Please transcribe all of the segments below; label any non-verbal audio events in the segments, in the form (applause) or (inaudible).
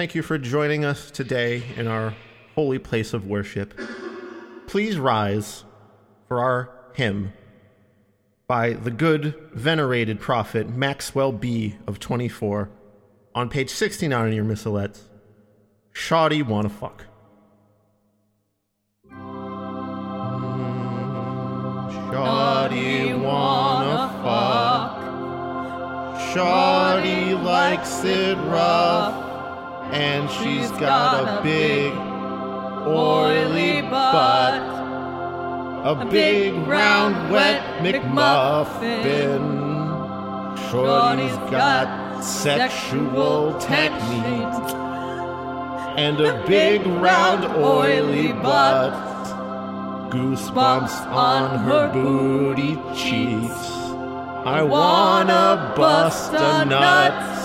Thank you for joining us today in our holy place of worship. Please rise for our hymn by the good, venerated prophet Maxwell B. of 24 on page 69 in your missalettes. Shoddy wanna fuck. Shoddy wanna fuck. Shoddy likes it rough and she's got a big oily butt. A big round wet McMuffin. Shorty's got sexual technique. And a big round oily butt. Goosebumps on her booty cheeks. I wanna bust a nut.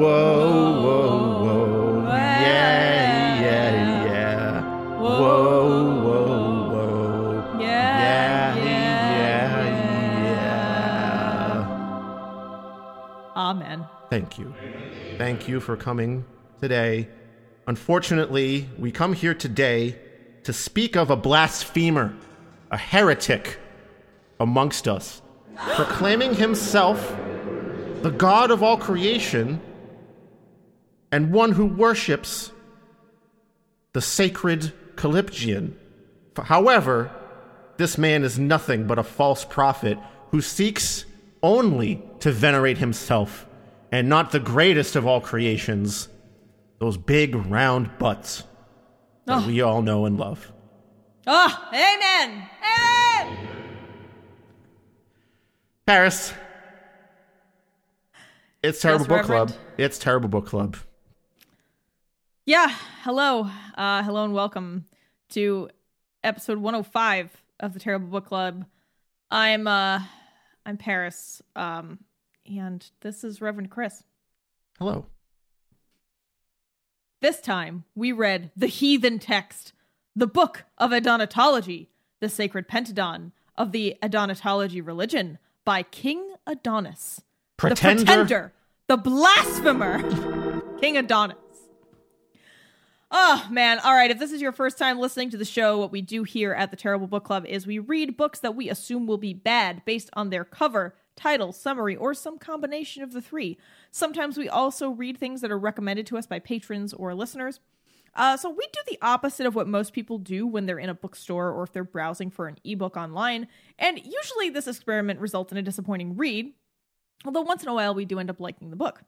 Whoa, whoa, whoa. Yeah, yeah, yeah. Whoa, whoa, whoa. Yeah, yeah, yeah. Amen. Thank you. Thank you for coming today. Unfortunately, we come here today to speak of a blasphemer, a heretic amongst us, proclaiming himself the God of all creation and one who worships the sacred Callipygian. However, this man is nothing but a false prophet who seeks only to venerate himself and not the greatest of all creations, those big round butts that Oh. we all know and love. Oh, amen. Amen. Paris. It's Terrible Yes, Book Club. It's Terrible Book Club. Yeah, hello. Uh hello and welcome to episode 105 of the Terrible Book Club. I'm uh I'm Paris. Um and this is Reverend Chris. Hello. This time we read the heathen text, the book of Adonatology, the sacred pentadon of the Adonatology religion by King Adonis. Pretender. The pretender, the blasphemer, (laughs) King Adonis. Oh man, all right. If this is your first time listening to the show, what we do here at the Terrible Book Club is we read books that we assume will be bad based on their cover, title, summary, or some combination of the three. Sometimes we also read things that are recommended to us by patrons or listeners. Uh, so we do the opposite of what most people do when they're in a bookstore or if they're browsing for an ebook online. And usually this experiment results in a disappointing read, although once in a while we do end up liking the book.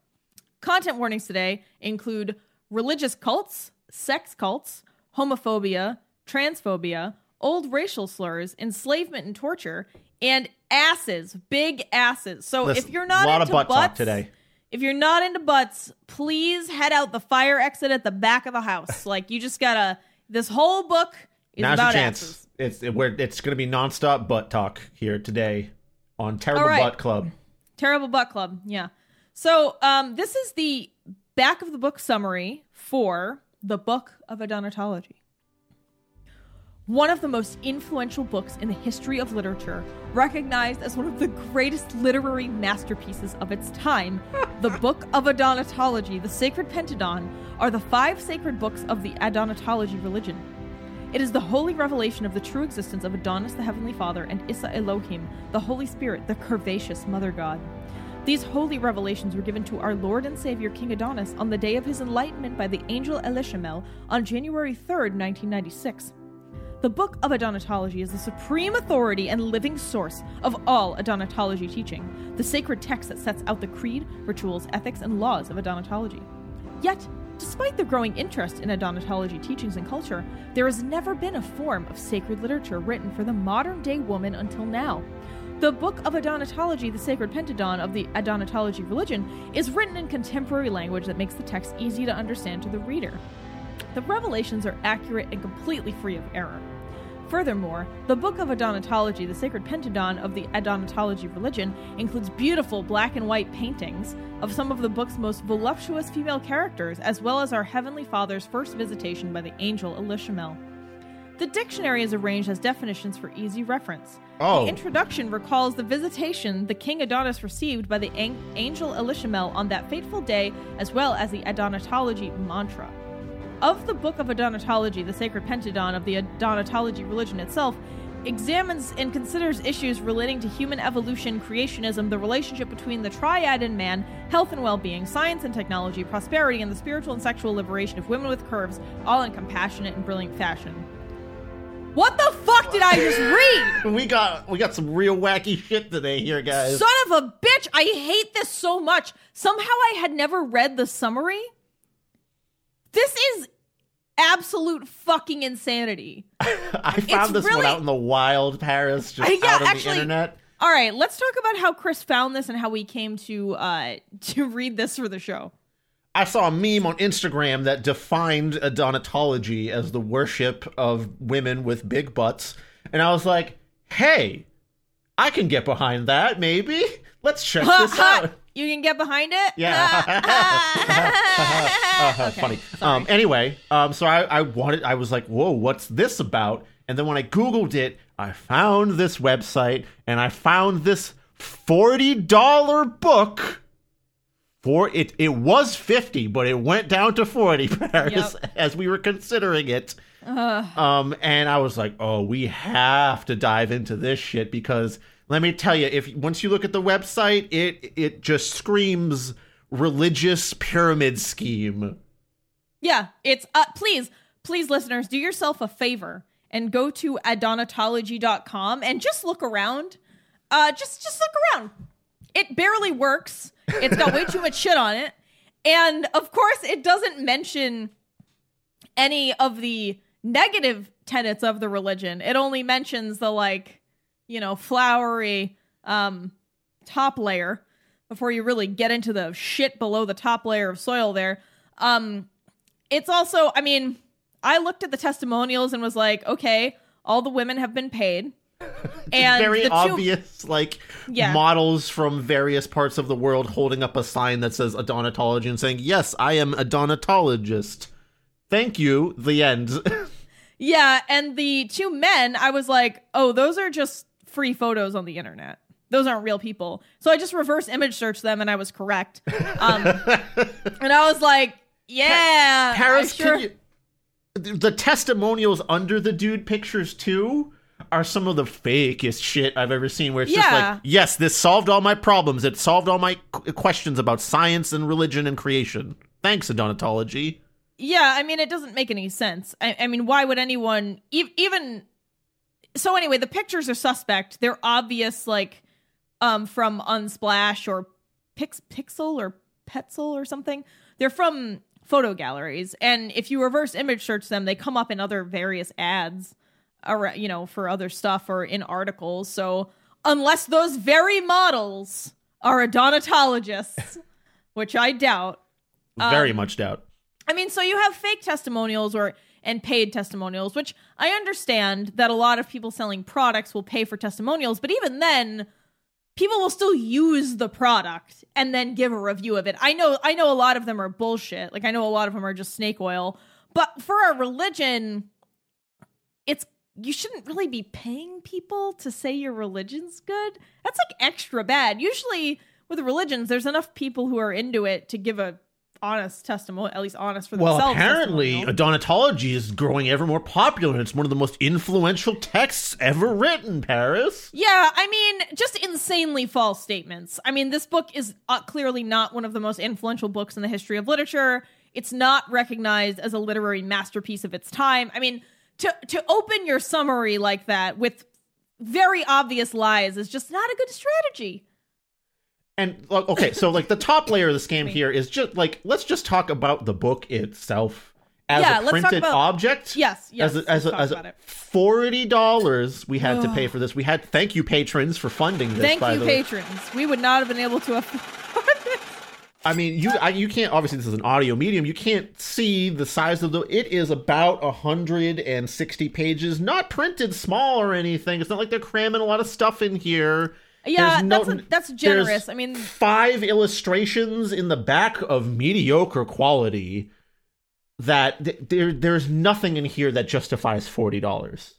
Content warnings today include religious cults, sex cults, homophobia, transphobia, old racial slurs, enslavement and torture, and asses, big asses. So Listen, if you're not a lot into of butt butts, today. if you're not into butts, please head out the fire exit at the back of the house. (laughs) like you just gotta. This whole book is Now's about your chance. asses. It's it, we're, it's going to be nonstop butt talk here today on Terrible right. Butt Club. Terrible Butt Club. Yeah. So um, this is the back of the book summary for the Book of Adonatology. One of the most influential books in the history of literature, recognized as one of the greatest literary masterpieces of its time, the (laughs) Book of Adonatology, the Sacred Pentadon, are the five sacred books of the Adonatology religion. It is the holy revelation of the true existence of Adonis the Heavenly Father and Issa Elohim, the Holy Spirit, the curvaceous Mother God. These holy revelations were given to our Lord and Savior King Adonis on the day of his enlightenment by the angel Elishamel on January 3rd, 1996. The Book of Adonatology is the supreme authority and living source of all Adonatology teaching, the sacred text that sets out the creed, rituals, ethics, and laws of Adonatology. Yet, despite the growing interest in Adonatology teachings and culture, there has never been a form of sacred literature written for the modern day woman until now. The Book of Adonatology, the sacred pentadon of the Adonatology religion, is written in contemporary language that makes the text easy to understand to the reader. The revelations are accurate and completely free of error. Furthermore, the Book of Adonatology, the sacred pentadon of the Adonatology religion, includes beautiful black and white paintings of some of the book's most voluptuous female characters, as well as our Heavenly Father's first visitation by the angel Elishamel. The dictionary is arranged as definitions for easy reference. Oh. The introduction recalls the visitation the king Adonis received by the an- angel Elishamel on that fateful day, as well as the Adonatology mantra. Of the Book of Adonatology, the sacred pentadon of the Adonatology religion itself, examines and considers issues relating to human evolution, creationism, the relationship between the triad and man, health and well being, science and technology, prosperity, and the spiritual and sexual liberation of women with curves, all in compassionate and brilliant fashion. What the fuck did I just read? (laughs) We got we got some real wacky shit today here, guys. Son of a bitch, I hate this so much. Somehow I had never read the summary. This is absolute fucking insanity. (laughs) I found it's this one out in the wild, Paris, just Uh, (laughs) yeah, out on actually- the internet. All right, let's talk about how Chris found this and how we came to uh to read this for the show. I saw a meme on Instagram that defined Adonatology as the worship of women with big butts, and I was like, "Hey, I can get behind that. Maybe let's check (laughs) this out." you can get behind it? Yeah. (laughs) (laughs) Uh, Okay, funny. Um, anyway, um, so I, I wanted, I was like, whoa, what's this about? And then when I Googled it, I found this website and I found this $40 book. For it, it was 50, but it went down to 40 (laughs) Paris Yep. as we were considering it. Ugh. Um, and I was like, oh, we have to dive into this shit because let me tell you, if once you look at the website, it it just screams religious pyramid scheme. Yeah, it's uh please, please listeners, do yourself a favor and go to adonatology.com and just look around. Uh just just look around. It barely works. It's got way too much shit on it. And of course, it doesn't mention any of the negative tenets of the religion. It only mentions the like, you know, flowery um top layer before you really get into the shit below the top layer of soil there. Um it's also, I mean, I looked at the testimonials and was like, okay, all the women have been paid. And Very the two- obvious, like Yeah. models from various parts of the world holding up a sign that says Adonatology and saying, "Yes, I am Adonatologist." Thank you. The end. (laughs) Yeah, and the two men, I was like, oh, those are just free photos on the internet. Those aren't real people. So I just reverse image searched them and I was correct. Um, (laughs) and I was like, yeah. Paris, I sure- can you, the testimonials under the dude pictures too are some of the fakest shit I've ever seen. Where it's just like, yes, this solved all my problems. It solved all my questions about science and religion and creation. Thanks, Adonatology. Yeah, I mean, it doesn't make any sense. I, I mean, why would anyone e- even? So anyway, the pictures are suspect. They're obvious, like um from Unsplash or Pix Pixel or Pexels or something. They're from photo galleries, and if you reverse image search them, they come up in other various ads, or you know, for other stuff or in articles. So unless those very models are Adonatologists, (laughs) which I doubt, Very Um, much doubt. I mean, so you have fake testimonials or and paid testimonials, which I understand that a lot of people selling products will pay for testimonials, but even then, people will still use the product and then give a review of it. I know I know a lot of them are bullshit. Like I know a lot of them are just snake oil. But for a religion, it's you shouldn't really be paying people to say your religion's good. That's like extra bad. Usually with religions, there's enough people who are into it to give a honest testimony, at least honest for themselves. Well, apparently. Adonatology is growing ever more popular. And it's one of the most influential texts ever written, Paris. Yeah, I mean, just insanely false statements. I mean, this book is uh, clearly not one of the most influential books in the history of literature. It's not recognized as a literary masterpiece of its time. I mean, to to open your summary like that with very obvious lies is just not a good strategy. And okay, so like the top layer of the scam here is just like let's just talk about the book itself as Yeah, a printed about- object. Yes, yes, As a, as a, as a forty dollars we had to pay for this. We had thank you patrons for funding this. Thank by you, the way. patrons. We would not have been able to afford this. I mean, you I, you can't obviously this is an audio medium. You can't see the size of the. It is about hundred and sixty pages, not printed small or anything. It's not like they're cramming a lot of stuff in here. Yeah, no- that's a, that's generous. I mean, five illustrations in the back of mediocre quality. That th- there there's nothing in here that justifies forty dollars.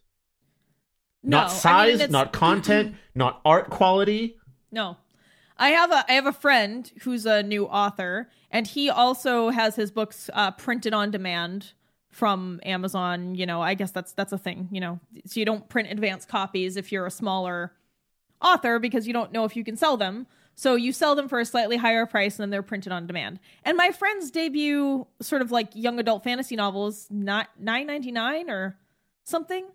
no, Not I mean, size, not content, (clears throat) not art quality. No. I have a I have a friend who's a new author and he also has his books uh, printed on demand from Amazon, you know, I guess that's that's a thing, you know. So you don't print advanced copies if you're a smaller author because you don't know if you can sell them. So you sell them for a slightly higher price and then they're printed on demand. And my friend's debut sort of like young adult fantasy novel is not 9.99 or something.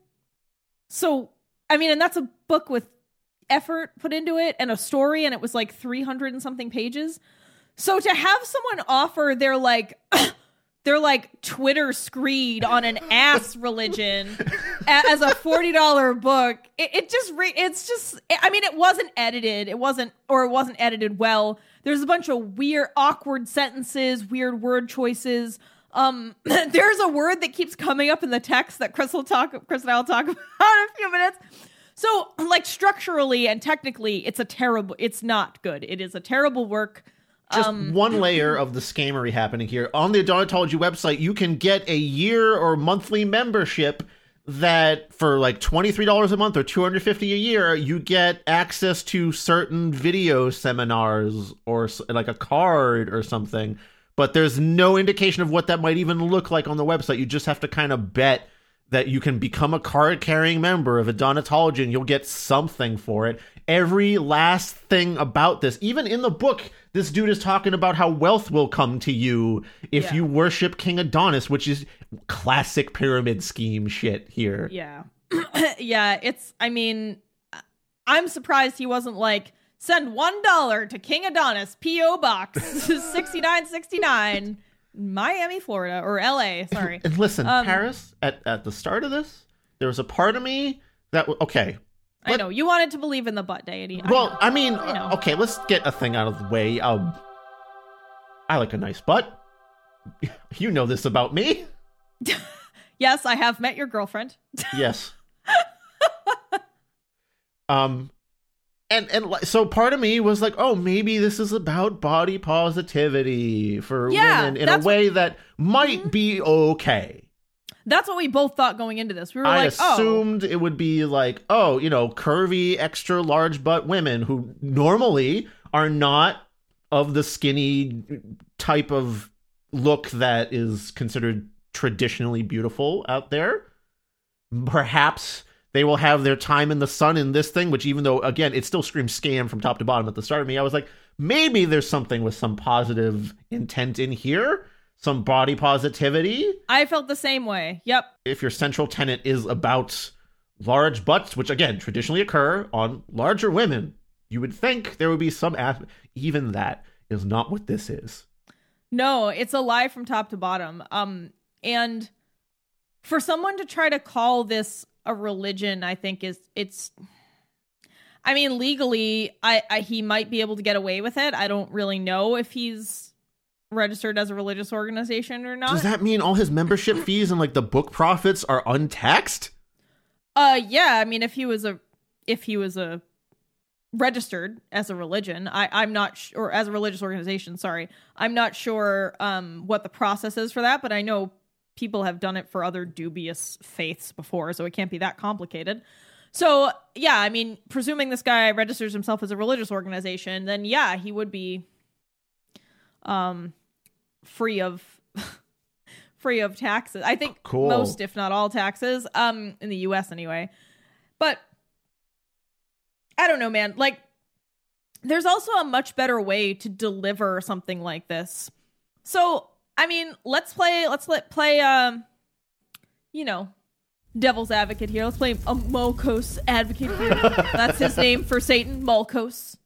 So I mean, and that's a book with effort put into it and a story and it was like 300 and something pages. So to have someone offer their like (coughs) their like twitter screed on an ass religion as a $40 book it, it just re- it's just i mean it wasn't edited. It wasn't or it wasn't edited well. There's a bunch of weird awkward sentences weird word choices. Um (coughs) there's a word that keeps coming up in the text that chris will talk chris and i'll talk (laughs) about in a few minutes so, like structurally and technically, it's a terrible. It's not good. It is a terrible work. just Um, one layer of the scamery happening here. On the Adonatology website, you can get a year or monthly membership that for like $23 a month or 250 a year, you get access to certain video seminars or like a card or something. But there's no indication of what that might even look like on the website. You just have to kind of bet that you can become a card carrying member of a Adonatology and you'll get something for it. Every last thing about this, even in the book, this dude is talking about how wealth will come to you if Yeah. you worship King Adonis, which is classic pyramid scheme shit here. yeah, (clears throat) yeah. It's. I mean, I'm surprised he wasn't like send one dollar to King Adonis, P.O. Box (laughs) sixty nine sixty nine, Miami, Florida, or L.A. Sorry. And listen, Um, Paris, at, at the start of this, there was a part of me that, w- okay, I know you wanted to believe in the butt deity. Well. I mean, I know. okay, let's get a thing out of the way. Um, I like a nice butt. (laughs) You know this about me. (laughs) yes, I have met your girlfriend. Yes. (laughs) um, and and so part of me was like, oh, maybe this is about body positivity for Yeah, women in a that's what- way that might mm-hmm. be okay. That's what we both thought going into this. We were I like, oh, assumed it would be like, oh, you know, curvy, extra large butt women who normally are not of the skinny type of look that is considered traditionally beautiful out there. Perhaps they will have their time in the sun in this thing, which even though again it still screams scam from top to bottom at the start of me, I was like, maybe there's something with some positive intent in here, some body positivity I felt the same way. Yep. if your central tenet is about large butts, which again traditionally occur on larger women, you would think there would be some aspect. Even that is not what this is. No, it's a lie from top to bottom. Um, and for someone to try to call this a religion, I think is it's. I mean, legally, I, I he might be able to get away with it. I don't really know if he's registered as a religious organization or not. Does that mean all his membership (clears throat) fees and like the book profits are untaxed? Uh, yeah. I mean, if he was a, if he was a registered as a religion, I I'm not sh- or as a religious organization. Sorry, I'm not sure um what the process is for that, but I know people have done it for other dubious faiths before, so it can't be that complicated. So yeah, I mean, presuming this guy registers himself as a religious organization, then yeah, he would be, um, free of (laughs) free of taxes. I think Cool. most, if not all, taxes. Um, in the U.S. anyway. But I don't know, man. Like, there's also a much better way to deliver something like this. So, I mean, let's play. Let's let play. Um, you know, devil's advocate here. Let's play a Molkos advocate here. (laughs) That's his name for Satan, Molkos.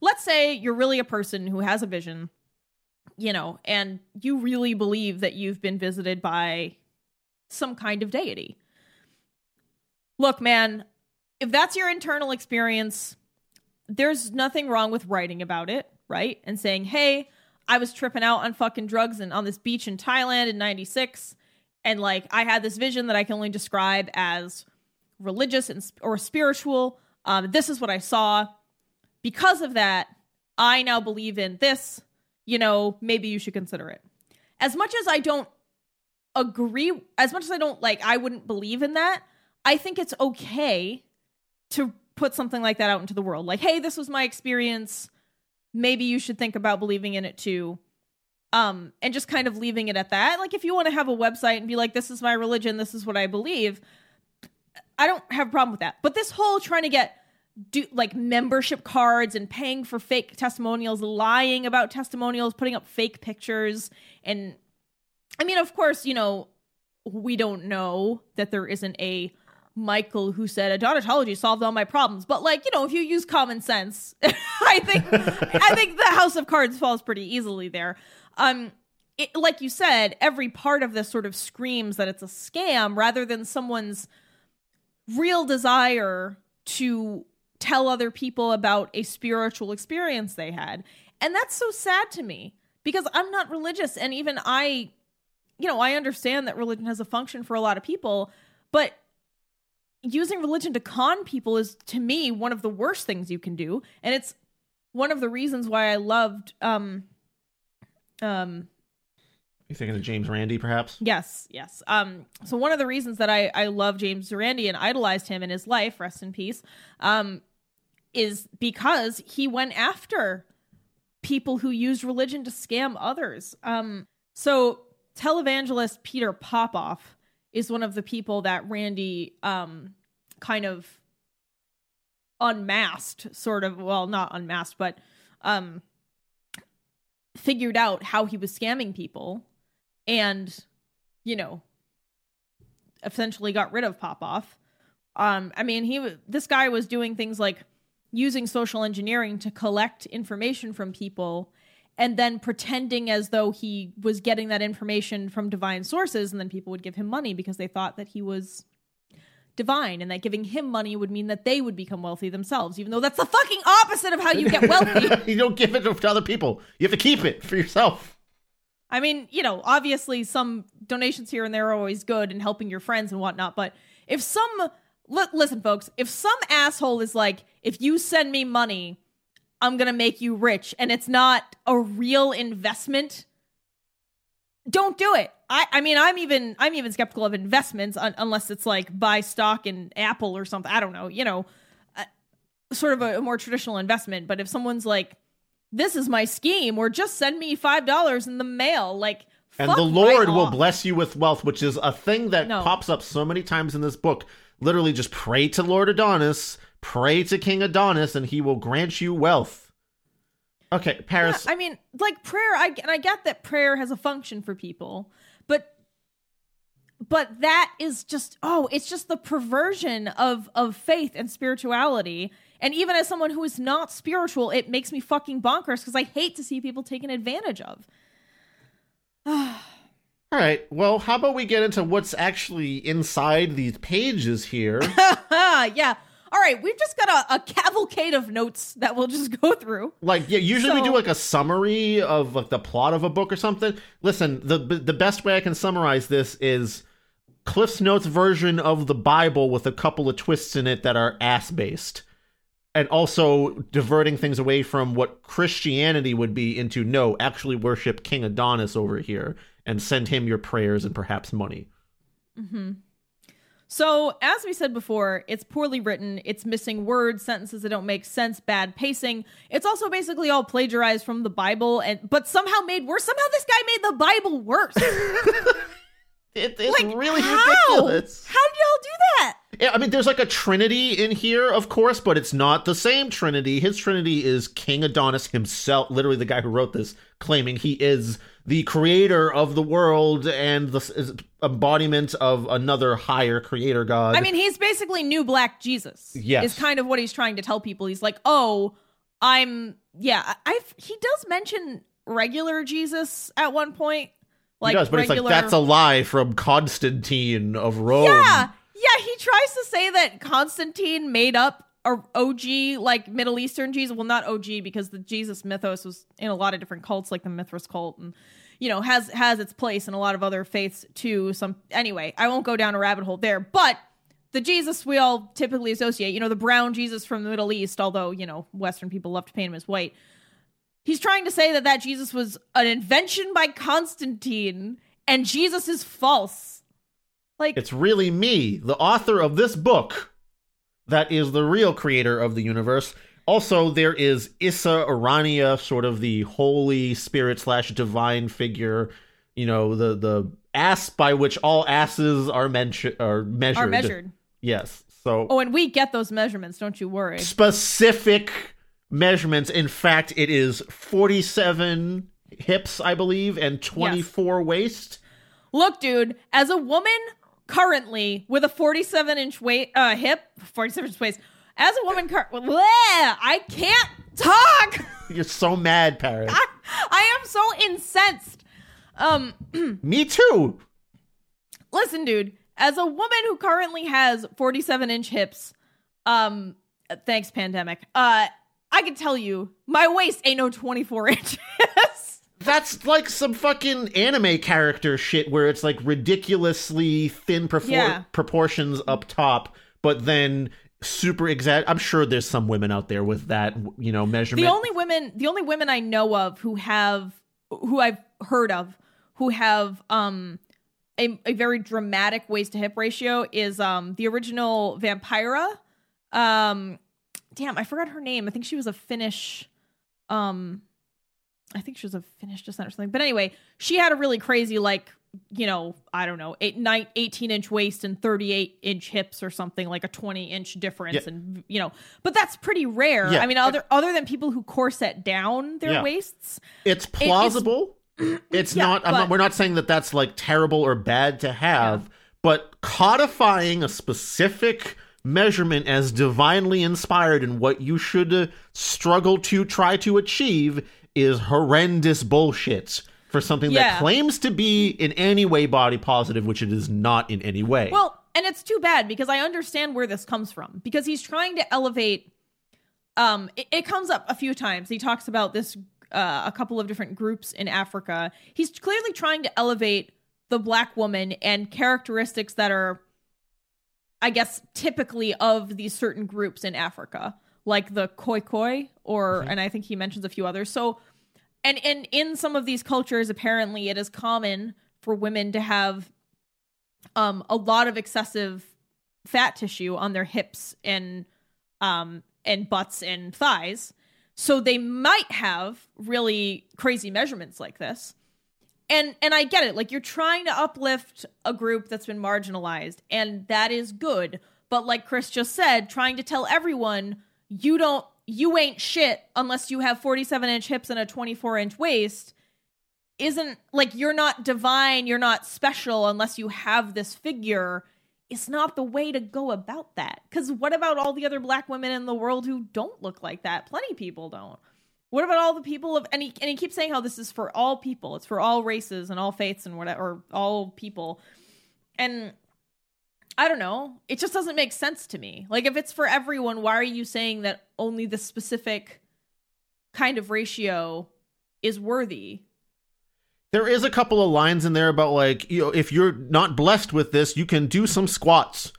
Let's say you're really a person who has a vision, you know, and you really believe that you've been visited by some kind of deity. Look, man, if that's your internal experience, there's nothing wrong with writing about it, right? And saying, hey, I was tripping out on fucking drugs and on this beach in Thailand in 96 and like I had this vision that I can only describe as religious and or spiritual. Um, this is what I saw. Because of that, I now believe in this. You know, maybe you should consider it. As much as I don't agree, as much as I don't like, I wouldn't believe in that. I think it's okay to put something like that out into the world. Like, hey, this was my experience. Maybe you should think about believing in it too. Um and just kind of leaving it at that. Like if you want to have a website and be like this is my religion this is what i believe i don't have a problem with that. But this whole trying to get do like membership cards and paying for fake testimonials lying about testimonials putting up fake pictures and i mean of course you know we don't know that there isn't a Michael who said adonatology solved all my problems. But like, you know, if you use common sense, (laughs) I think I think the house of cards falls pretty easily there. Um it, like you said, every part of this sort of screams that it's a scam rather than someone's real desire to tell other people about a spiritual experience they had. And that's so sad to me because I'm not religious and even I you know, I understand that religion has a function for a lot of people, but using religion to con people is to me one of the worst things you can do. And it's one of the reasons why i loved um um You thinking of James Randi, perhaps? yes yes. Um so one of the reasons that i i love james Randi and idolized him in his life rest in peace um is because he went after people who used religion to scam others. Um so televangelist peter popoff is one of the people that Randi um kind of unmasked sort of well not unmasked but um figured out how he was scamming people and you know essentially got rid of Popoff. Um I mean he this guy was doing things like using social engineering to collect information from people and then pretending as though he was getting that information from divine sources and then people would give him money because they thought that he was divine and that giving him money would mean that they would become wealthy themselves even though that's the fucking opposite of how you get (laughs) wealthy (laughs) you don't give it to other people. You have to keep it for yourself. i mean you know obviously some donations here and there are always good and helping your friends and whatnot but if some li- listen folks if some asshole is like if you send me money i'm gonna make you rich and it's not a real investment don't do it. I, I mean, I'm even I'm even skeptical of investments un- unless it's like buy stock in Apple or something. I don't know, you know, uh, sort of a, a more traditional investment. But if someone's like, "This is my scheme," or just send me five dollars in the mail, like, And the Lord right will off. bless you with wealth, which is a thing that No. pops up so many times in this book. Literally, just pray to Lord Adonis, pray to King Adonis, and he will grant you wealth. Okay, Paris. I mean, like prayer. I and I get that prayer has a function for people, but but that is just oh, it's just the perversion of of faith and spirituality. And even as someone who is not spiritual, it makes me fucking bonkers because I hate to see people taken advantage of. (sighs) All right. Well, how about we get into what's actually inside these pages here? (laughs) yeah. All right, we've just got a, a cavalcade of notes that we'll just go through. like, yeah, usually we do like a summary of like the plot of a book or something. Listen, the the best way I can summarize this is Cliff's Notes version of the Bible with a couple of twists in it that are ass based. And also diverting things away from what Christianity would be into no, actually worship King Adonis over here and send him your prayers and perhaps money. Mm-hmm. So, as we said before, it's poorly written, it's missing words, sentences that don't make sense, bad pacing. It's also basically all plagiarized from the Bible and but somehow made worse. Somehow this guy made the Bible worse. (laughs) It, it's like really how? ridiculous. How did y'all do that? Yeah, I mean, there's like a trinity in here, of course, but it's not the same trinity. His trinity is King Adonis himself, literally the guy who wrote this, claiming he is the creator of the world and the embodiment of another higher creator god. I mean, he's basically new black Jesus. Yes. Is kind of what he's trying to tell people. He's like, "Oh, I'm yeah, I have he does mention regular Jesus at one point. Like he does, but regular, it's like that's a lie from Constantine of Rome. Yeah, yeah. He tries to say that Constantine made up OG like Middle Eastern Jesus. Well, not OG because the Jesus mythos was in a lot of different cults, like the Mithras cult, and you know has has its place in a lot of other faiths too. Some anyway, I won't go down a rabbit hole there, but. The Jesus we all typically associate, you know, the brown Jesus from the Middle East, although, you know, Western people love to paint him as white. He's trying to say that that Jesus was an invention by Constantine and Jesus is false. Like, It's really me, the author of this book, that is the real creator of the universe. Also, there is Issa Arania, sort of the holy spirit slash divine figure, you know, the the ass by which all asses are, mention- are measured. are measured. Yes. So Oh, and we get those measurements, don't you worry. specific measurements. In fact, it is 47 hips, I believe, and 24 waist. Look, dude, as a woman currently with a 47 inch weight, uh, hip, 47 inch waist, as a woman, cur- (laughs) bleh, I can't talk. (laughs) You're so mad, Paris. I, I am so incensed. Um, (clears throat) Me too. listen, dude, as a woman who currently has 47 inch hips, um, thanks pandemic, uh, I can tell you my waist ain't no 24 inches. (laughs) That's like some fucking anime character shit where it's like ridiculously thin profor- Yeah. proportions up top, but then super exact. I'm sure there's some women out there with that, you know, measurement. the only women the only women i know of who have who i've heard of who have um a, a very dramatic waist to hip ratio is um the original vampira um damn i forgot her name i think she was a finnish um i think she was a finnish descent or something but anyway she had a really crazy like you know i don't know eight, nine, 18 inch waist and 38 inch hips or something like a 20 inch difference Yeah. and you know but that's pretty rare Yeah. i mean other other than people who corset down their Yeah. waists it's plausible. (clears throat) it's Yeah, not, I'm but- not. We're not saying that that's like terrible or bad to have, but codifying a specific measurement as divinely inspired and what you should uh, struggle to try to achieve is horrendous bullshit for something that claims to be in any way body positive, which it is not in any way. Well, and it's too bad because I understand where this comes from because he's trying to elevate. Um, it, it comes up a few times. He talks about this uh, a couple of different groups in Africa. He's clearly trying to elevate the black woman and characteristics that are, I guess, typically of these certain groups in Africa, like the Khoi Khoi, or and I think he mentions a few others. So, and and in some of these cultures, apparently, it is common for women to have um a lot of excessive fat tissue on their hips and um and butts and thighs. So they might have really crazy measurements like this. And and i get it. Like you're trying to uplift a group that's been marginalized and that is good. But like chris just said trying to tell everyone you don't you ain't shit unless you have 47 inch hips and a 24 inch waist isn't like you're not divine, you're not special unless you have this figure. It's not the way to go about that. Because what about all the other black women in the world who don't look like that? Plenty people don't. What about all the people of and he and he keeps saying how this is for all people, it's for all races and all faiths and whatever, all people. And I don't know. It just doesn't make sense to me. Like if it's for everyone, why are you saying that only the specific kind of ratio is worthy? there is a couple of lines in there about like you know if you're not blessed with this you can do some squats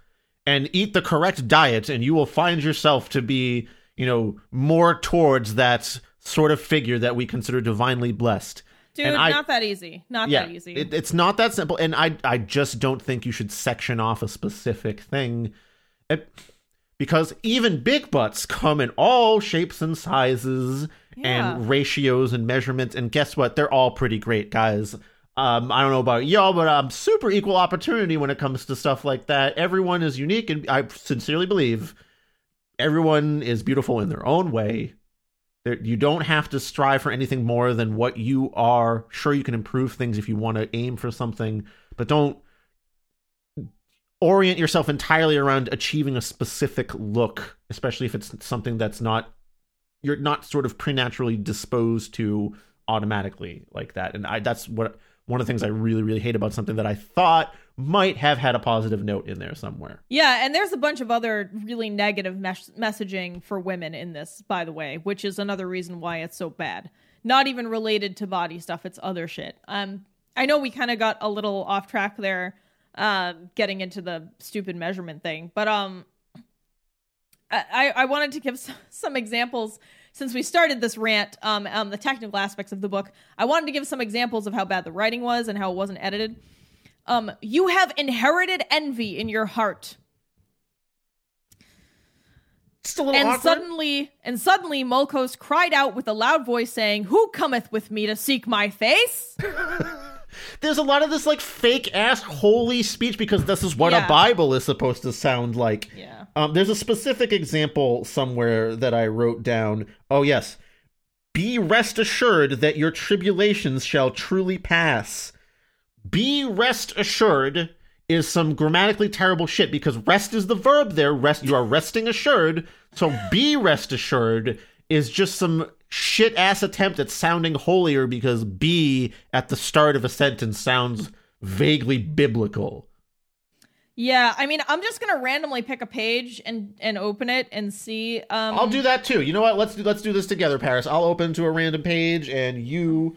and eat the correct diet and you will find yourself to be you know more towards that sort of figure that we consider divinely blessed Dude, And I- not that easy. Not yeah, that easy. It, it's not that simple, and I I just don't think you should section off a specific thing, It- because even big butts come in all shapes and sizes Yeah. and ratios and measurements, and guess what? They're all pretty great, guys. Um, I don't know about y'all, but I'm super equal opportunity when it comes to stuff like that. Everyone is unique, and I sincerely believe everyone is beautiful in their own way. There, you don't have to strive for anything more than what you are. Sure, you can improve things if you want to aim for something, but don't orient yourself entirely around achieving a specific look, especially if it's something that's not you're not sort of prenaturally disposed to automatically like that. And I that's what one of the things I really really hate about something that I thought might have had a positive note in there somewhere. Yeah, and there's a bunch of other really negative mes- messaging for women in this, by the way, which is another reason why it's so bad. Not even related to body stuff; it's other shit. Um, I know we kind of got a little off track there, um, getting into the stupid measurement thing, but um, I I wanted to give (laughs) s- some examples since we started this rant um, um the technical aspects of the book. I wanted to give some examples of how bad the writing was and how it wasn't edited. Um, you have inherited envy in your heart. Just a little And awkward. suddenly, and suddenly, Mulkos cried out with a loud voice, saying, "Who cometh with me to seek my face?" (laughs) There's a lot of this like fake ass holy speech because this is what Yeah. a Bible is supposed to sound like. Yeah. Um, there's a specific example somewhere that I wrote down. Oh yes, be rest assured that your tribulations shall truly pass. Be rest assured is some grammatically terrible shit because rest is the verb there. Rest, you are resting assured. So be rest assured is just some shit ass attempt at sounding holier because be at the start of a sentence sounds vaguely biblical. Yeah, I mean, I'm just gonna randomly pick a page and and open it and see. Um, I'll do that too. You know what? Let's do let's do this together, Paris. I'll open to a random page and you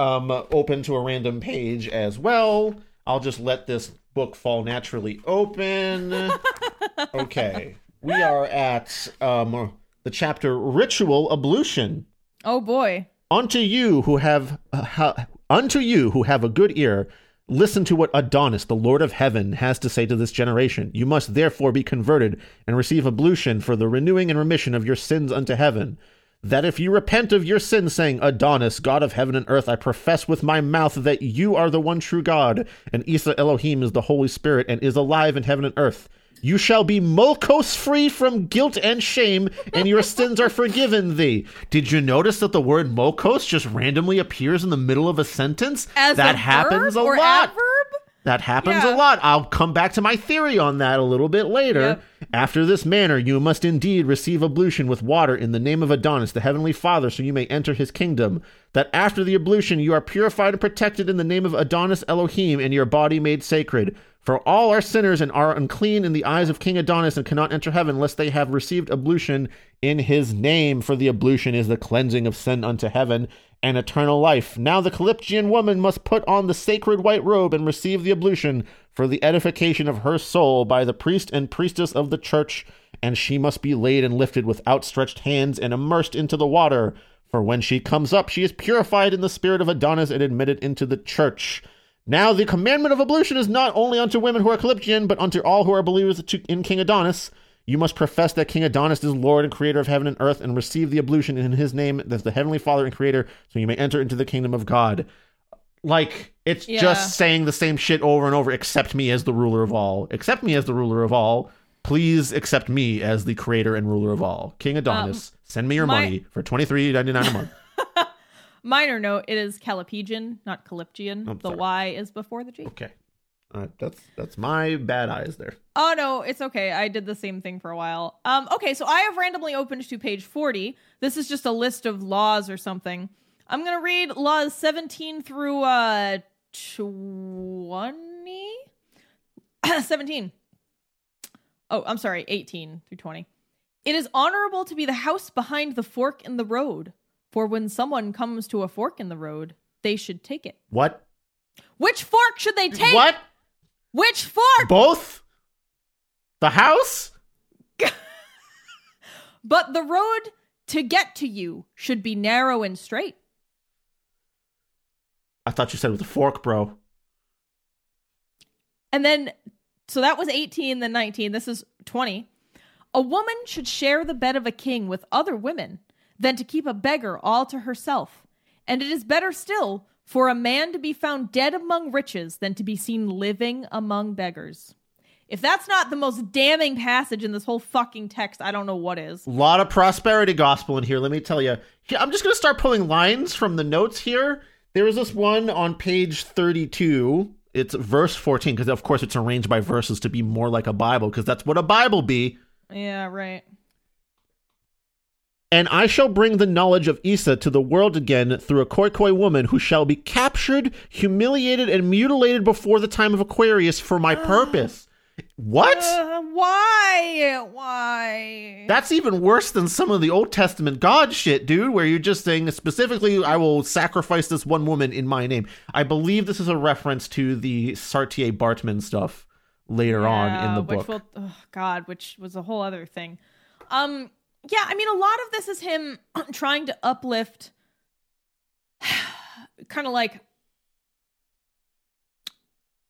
um open to a random page as well. I'll just let this book fall naturally open. (laughs) okay. We are at um the chapter ritual ablution. Oh boy. Unto you who have uh, ha, unto you who have a good ear, listen to what Adonis, the Lord of Heaven, has to say to this generation. You must therefore be converted and receive ablution for the renewing and remission of your sins unto heaven. That if you repent of your sin, saying, Adonis, God of heaven and earth, I profess with my mouth that you are the one true God, and Isa Elohim is the Holy Spirit and is alive in heaven and earth. You shall be mulkos free from guilt and shame, and your sins are forgiven thee. Did you notice that the word mulkos just randomly appears in the middle of a sentence? As that a happens a lot. adverb? That happens Yeah. a lot. I'll come back to my theory on that a little bit later. Yep. After this manner, you must indeed receive ablution with water in the name of Adonis, the heavenly Father, so you may enter his kingdom. That after the ablution, you are purified and protected in the name of Adonis Elohim, and your body made sacred. For all are sinners and are unclean in the eyes of King Adonis and cannot enter heaven unless they have received ablution in his name. For the ablution is the cleansing of sin unto heaven and eternal life. Now the Calyptian woman must put on the sacred white robe and receive the ablution for the edification of her soul by the priest and priestess of the church, and she must be laid and lifted with outstretched hands and immersed into the water. For when she comes up, she is purified in the spirit of Adonis and admitted into the church. Now the commandment of ablution is not only unto women who are Calyptian, but unto all who are believers in King Adonis. You must profess that King Adonis is Lord and Creator of heaven and earth, and receive the ablution in His name, as the Heavenly Father and Creator, so you may enter into the kingdom of God. Like it's Yeah. just saying the same shit over and over. Accept me as the ruler of all. Accept me as the ruler of all. Please accept me as the Creator and ruler of all. King um, Adonis, send me your my- money for twenty three ninety nine a month. (laughs) Minor note: It is Callipygian, not Calyptian. I'm the sorry. Y is before the G. Okay, uh, that's that's my bad eyes there. Oh no, it's okay. I did the same thing for a while. Um, okay, so I have randomly opened to page 40. This is just a list of laws or something. I'm gonna read laws 17 through uh 20? (coughs) 17. Oh, I'm sorry, 18 through 20. It is honorable to be the house behind the fork in the road, for when someone comes to a fork in the road, they should take it. What? Which fork should they take? What? Which fork? Both? The house? (laughs) But the road to get to you should be narrow and straight. I thought you said with a fork, bro. And then, so that was 18, then 19. This is 20. A woman should share the bed of a king with other women than to keep a beggar all to herself. And it is better still for a man to be found dead among riches than to be seen living among beggars. If that's not the most damning passage in this whole fucking text, I don't know what is. A lot of prosperity gospel in here. Let me tell you. I'm just going to start pulling lines from the notes here. There is this one on page 32. It's verse 14 because, of course, it's arranged by verses to be more like a Bible because that's what a Bible be. Yeah, right. And I shall bring the knowledge of Issa to the world again through a Khoikhoi woman who shall be captured, humiliated, and mutilated before the time of Aquarius for my (gasps) purpose. What? Uh, why? Why? That's even worse than some of the Old Testament God shit, dude, where you're just saying specifically, I will sacrifice this one woman in my name. I believe this is a reference to the Saartjie Baartman stuff later on in the book. Will, oh God, which was a whole other thing. Um, yeah, I mean, a lot of this is him (clears throat) trying to uplift, (sighs) kind of like,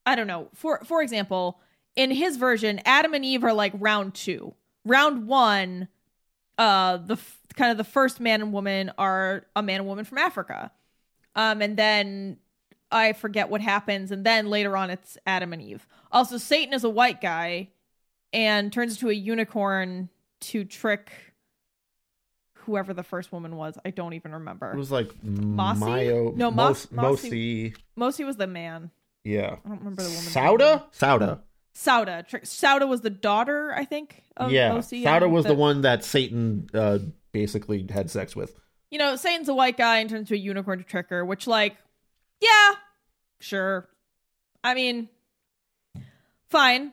I don't know. For for example, in his version, Adam and Eve are like round two. Round one, uh, the f- kind of the first man and woman are a man and woman from Africa, um, and then I forget what happens, and then later on it's Adam and Eve. Also, Satan is a white guy and turns into a unicorn to trick whoever the first woman was. I don't even remember. It was like Mossy? Mayo, No, Mos- Mos- Mosi. Mosi was the man. Yeah. I don't remember the woman. Sauda? Sauda. Sauda. Sauda was the daughter, I think. Of yeah. Mosi, Sauda and was the one that Satan uh, basically had sex with. You know, Satan's a white guy and turns into a unicorn to trick her, which, like, yeah, sure. I mean, fine.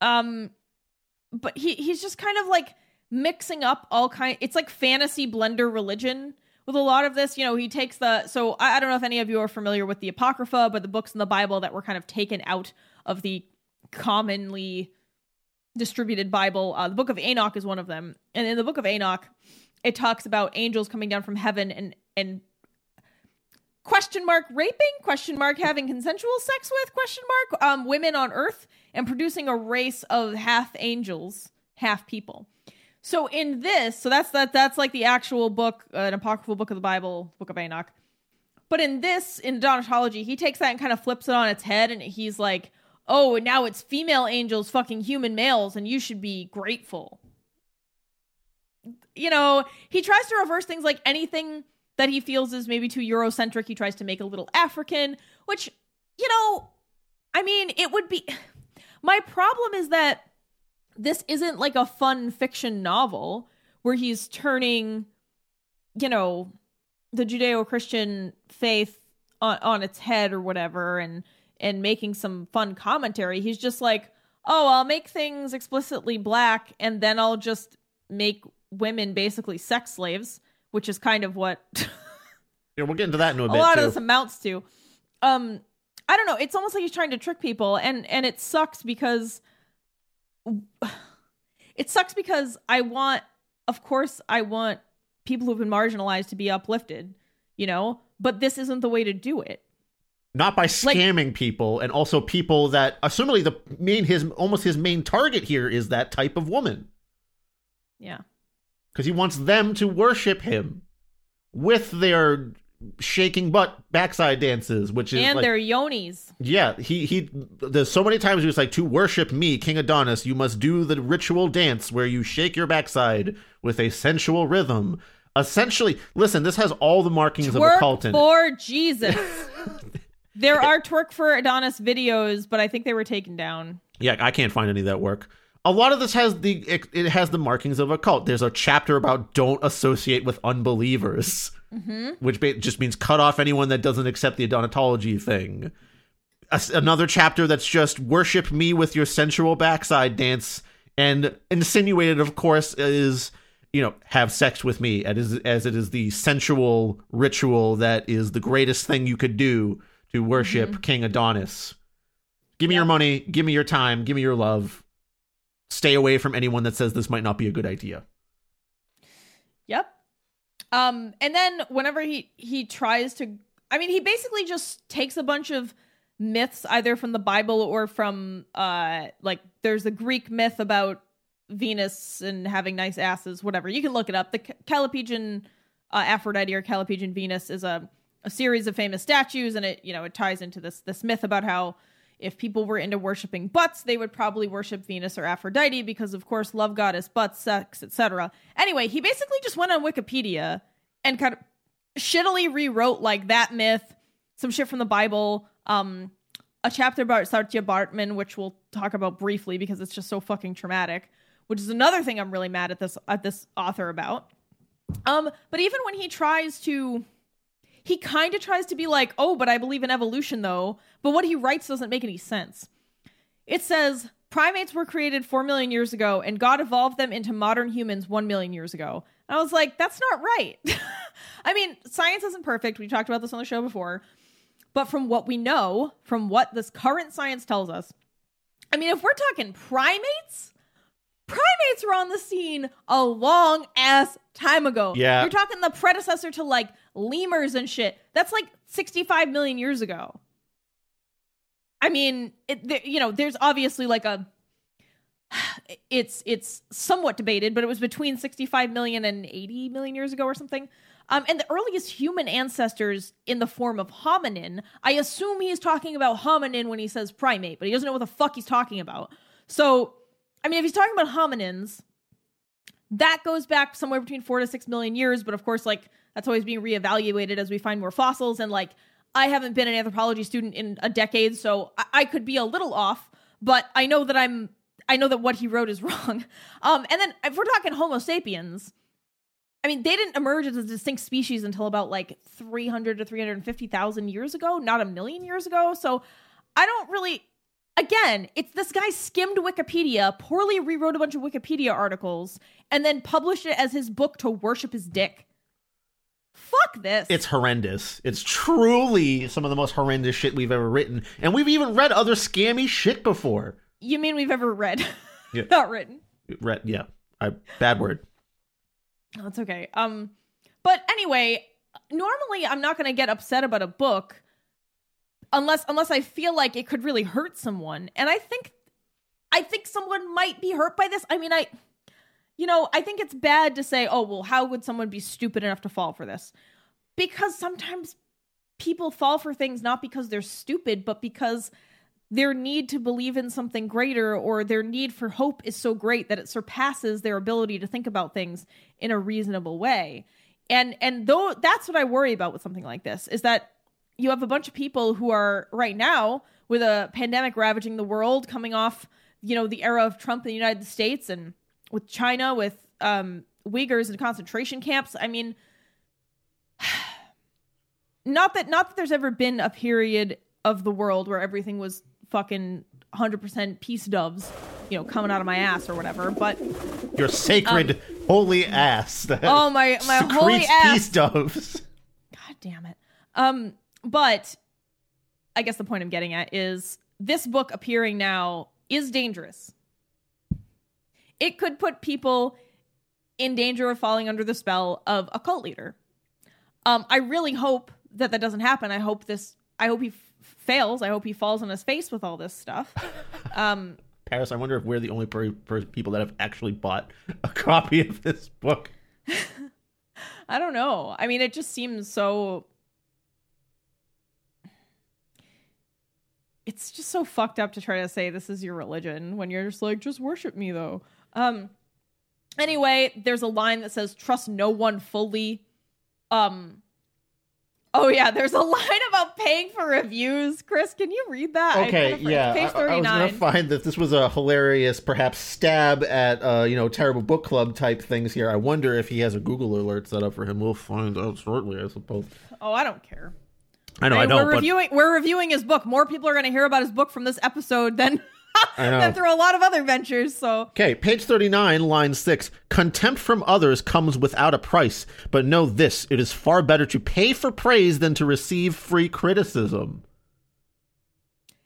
Um, but he he's just kind of like mixing up all kind. It's like fantasy blender religion with a lot of this. You know, he takes the so I, I don't know if any of you are familiar with the Apocrypha, but the books in the Bible that were kind of taken out of the commonly distributed Bible. Uh, the Book of Enoch is one of them, and in the Book of Enoch, it talks about angels coming down from heaven and and question mark raping question mark having consensual sex with question mark um women on earth and producing a race of half angels half people so in this so that's that that's like the actual book uh, an apocryphal book of the bible book of enoch but in this in donatology he takes that and kind of flips it on its head and he's like oh now it's female angels fucking human males and you should be grateful you know he tries to reverse things like anything that he feels is maybe too Eurocentric. He tries to make a little African, which, you know, I mean, it would be. (sighs) My problem is that this isn't like a fun fiction novel where he's turning, you know, the Judeo Christian faith on, on its head or whatever and and making some fun commentary. He's just like, oh, I'll make things explicitly black and then I'll just make women basically sex slaves which is kind of what (laughs) Yeah, we'll get into that in a, bit. a lot too. of this amounts to. Um, I don't know. It's almost like he's trying to trick people, and and it sucks because (sighs) it sucks because I want, of course, I want people who've been marginalized to be uplifted, you know. But this isn't the way to do it. Not by scamming people, and also people that, assumingly, the main his almost his main target here is that type of woman. Yeah. because he wants them to worship him with their shaking butt backside dances, which is and like, their yonis. yeah. He he. There's so many times he was like, to worship me, King Adonis, you must do the ritual dance where you shake your backside with a sensual rhythm. Essentially, listen, this has all the markings of Twerk occult in it. for Jesus. (laughs) there are twerk for Adonis videos, but I think they were taken down. Yeah, I can't find any of that work. A lot of this has the it, it has the markings of a cult. There's a chapter about don't associate with unbelievers, Mm-hmm. which ba- just means cut off anyone that doesn't accept the Adonatology thing. A another chapter that's just worship me with your sensual backside dance, and insinuated, of course, is you know have sex with me as as it is the sensual ritual that is the greatest thing you could do to worship mm-hmm. King Adonis. Give me your money, give me your time, give me your love. Stay away from anyone that says this might not be a good idea. Um, and then whenever he he tries to, I mean, he basically just takes a bunch of myths either from the Bible or from uh like there's a Greek myth about Venus and having nice asses, whatever. You can look it up. The Callipygian uh, Aphrodite or Callipygian Venus is a a series of famous statues and it, you know, it ties into this this myth about how if people were into worshiping butts, they would probably worship Venus or Aphrodite because of course love goddess, butts, sex, etc. Anyway, he basically just went on Wikipedia and kind of shittily rewrote like that myth, some shit from the Bible, um, a chapter about Saartjie Baartman, which we'll talk about briefly because it's just so fucking traumatic, which is another thing I'm really mad at this at this author about. Um, but even when he tries to he kind of tries to be like, "Oh, but I believe in evolution though." But what he writes doesn't make any sense. It says primates were created 4 million years ago and God evolved them into modern humans 1 million years ago. And I was like, that's not right. (laughs) I mean, science isn't perfect. We talked about this on the show before. But from what we know, from what this current science tells us, I mean, if we're talking primates, primates were on the scene a long ass time ago. Yeah. You're talking the predecessor to like lemurs and shit. That's like 65 million years ago. I mean, it, you know, there's obviously like a (sighs) it's it's somewhat debated, but it was between 65 million and 80 million years ago or something. Um, and the earliest human ancestors in the form of hominin, I assume he's talking about hominin when he says primate, but he doesn't know what the fuck he's talking about. So, I mean, if he's talking about hominins, that goes back somewhere between four to six million years, but of course, like that's always being reevaluated as we find more fossils. And like, I haven't been an anthropology student in a decade, so I, I could be a little off, but I know that I'm I know that what he wrote is (laughs) wrong. Um, and then if we're talking Homo sapiens, I mean, they didn't emerge as a distinct species until about like 300 to 350,000 years ago, not a million years ago. So I don't really, again, it's this guy skimmed Wikipedia, poorly rewrote a bunch of Wikipedia articles, and then published it as his book to worship his dick. Fuck this. It's horrendous. It's truly some of the most horrendous shit we've ever written. And we've even read other scammy shit before. you mean we've ever read, Yeah. (laughs) not written. Read, yeah. I, bad word. That's okay. Um, but anyway, normally I'm not going to get upset about a book unless unless I feel like it could really hurt someone, and I think I think someone might be hurt by this. I mean, I you know, I think it's bad to say, "Oh, well, how would someone be stupid enough to fall for this?" Because sometimes people fall for things not because they're stupid, but because their need to believe in something greater or their need for hope is so great that it surpasses their ability to think about things in a reasonable way. And and though that's what I worry about with something like this is that you have a bunch of people who are right now with a pandemic ravaging the world coming off, you know, the era of Trump in the United States and with China with um Uyghurs in concentration camps. I mean, (sighs) not that not that there's ever been a period of the world where everything was fucking 100% peace doves, you know, coming out of my ass or whatever, but Your sacred, holy ass. (laughs) Oh my my holy ass. peace doves. God damn it. Um, but I guess the point I'm getting at is this book appearing now is dangerous. It could put people in danger of falling under the spell of a cult leader. Um, I really hope that that doesn't happen. I hope this. I hope he f- fails. I hope he falls on his face with all this stuff. (laughs) Um, Paris, I wonder if we're the only per- per- people that have actually bought a (laughs) copy of this book. (laughs) I don't know. I mean, it just seems so. It's just so fucked up to try to say this is your religion when you're just like, just worship me though. Um. Anyway, there's a line that says, "Trust no one fully." Um. Oh yeah, there's a (laughs) line about paying for reviews. Chris, can you read that? I Okay, yeah. Page I, I was gonna find that this was a hilarious, perhaps stab at uh, you know, terrible book club type things here. I wonder if he has a Google alert set up for him. We'll find out shortly, I suppose. Oh, I don't care. I know, I mean, know, we're but reviewing we're reviewing his book. More people are going to hear about his book from this episode than I (laughs) know. than through a lot of other ventures. So Okay, page 39, line 6. Contempt from others comes without a price, but know this it is far better to pay for praise than to receive free criticism.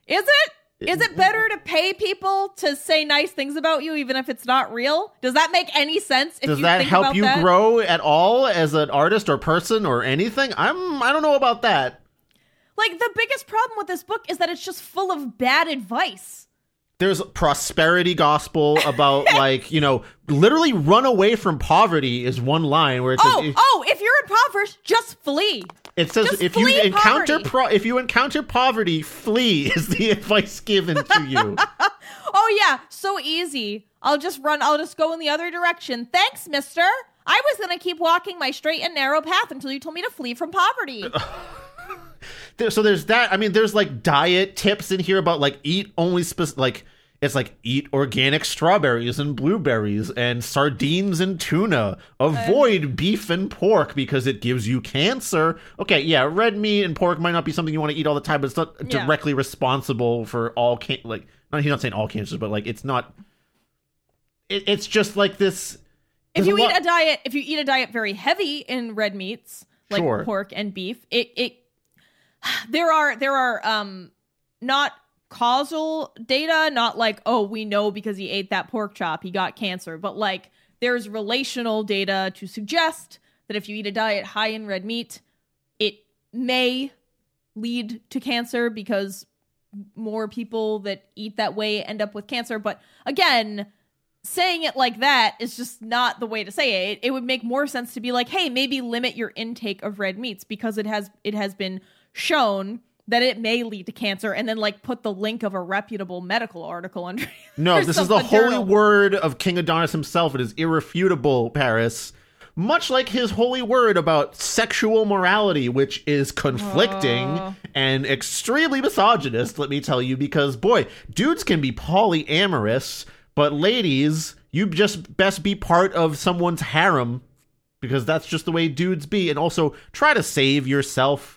is it is it better to pay people to say nice things about you even if it's not real? Does that make any sense? If Does you that think help you that? grow at all as an artist or person or anything? I'm I don't know about that. Like the biggest problem with this book is that it's just full of bad advice. There's prosperity gospel about (laughs) like, you know, literally run away from poverty is one line where it says Oh, oh, if you're impoverished, just flee. it says just if you encounter pro- if you encounter poverty, flee (laughs) is the advice given to you. (laughs) Oh yeah, so easy. I'll just run, I'll just go in the other direction. Thanks, mister. I was gonna keep walking my straight and narrow path until you told me to flee from poverty. There- so there's that. I mean, there's like diet tips in here about like eat only spec- like it's like eat organic strawberries and blueberries and sardines and tuna. Avoid beef and pork because it gives you cancer. Okay, yeah, red meat and pork might not be something you want to eat all the time, but it's not Yeah. directly responsible for all can like. Not, he's not saying all cancers, but like it's not. It, it's just like this. if you a lot- eat a diet, if you eat a diet very heavy in red meats, like Sure. pork and beef, it it there are there are um not causal data, not like oh we know because he ate that pork chop he got cancer, but like there's relational data to suggest that if you eat a diet high in red meat, it may lead to cancer because more people that eat that way end up with cancer. But again, saying it like that is just not the way to say it. It would make more sense to be like, hey, maybe limit your intake of red meats because it has it has been shown that it may lead to cancer and then like put the link of a reputable medical article under (laughs) No, this is the holy journal. word of King Adonis himself. It is irrefutable, Paris. Much like his holy word about sexual morality, which is conflicting Oh. and extremely misogynist, let me tell you, because boy, dudes can be polyamorous, but ladies, you just best be part of someone's harem because that's just the way dudes be. And also try to save yourself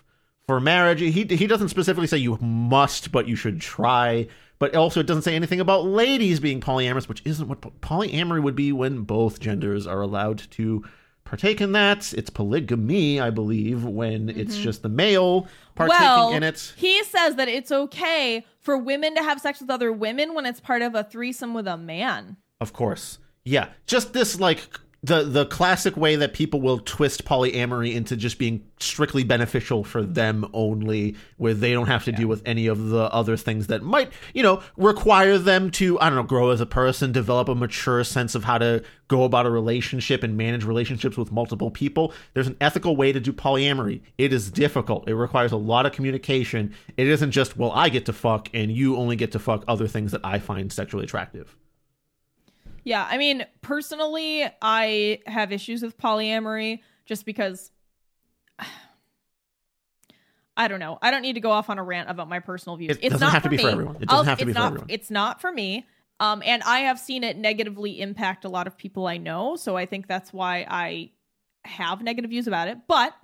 for marriage. He he doesn't specifically say you must, but you should try. But also, it doesn't say anything about ladies being polyamorous, which isn't what polyamory would be when both genders are allowed to partake in that. It's polygamy, I believe, when it's mm-hmm. just the male partaking well, in it. he says that it's okay for women to have sex with other women when it's part of a threesome with a man. Of course. Yeah. Just this like the the classic way that people will twist polyamory into just being strictly beneficial for them only where they don't have to deal with any of the other things that might, you know, require them to I don't know, grow as a person, develop a mature sense of how to go about a relationship and manage relationships with multiple people. There's an ethical way to do polyamory. It is difficult. It requires a lot of communication. It isn't just, well, I get to fuck and you only get to fuck other things that I find sexually attractive. Yeah, I mean, personally, I have issues with polyamory just because (sighs) I don't know. I don't need to go off on a rant about my personal views. It it's doesn't not have to for be for everyone. It doesn't I'll- have to be for not, everyone. It's not for me. Um, and I have seen it negatively impact a lot of people I know, so I think that's why I have negative views about it. But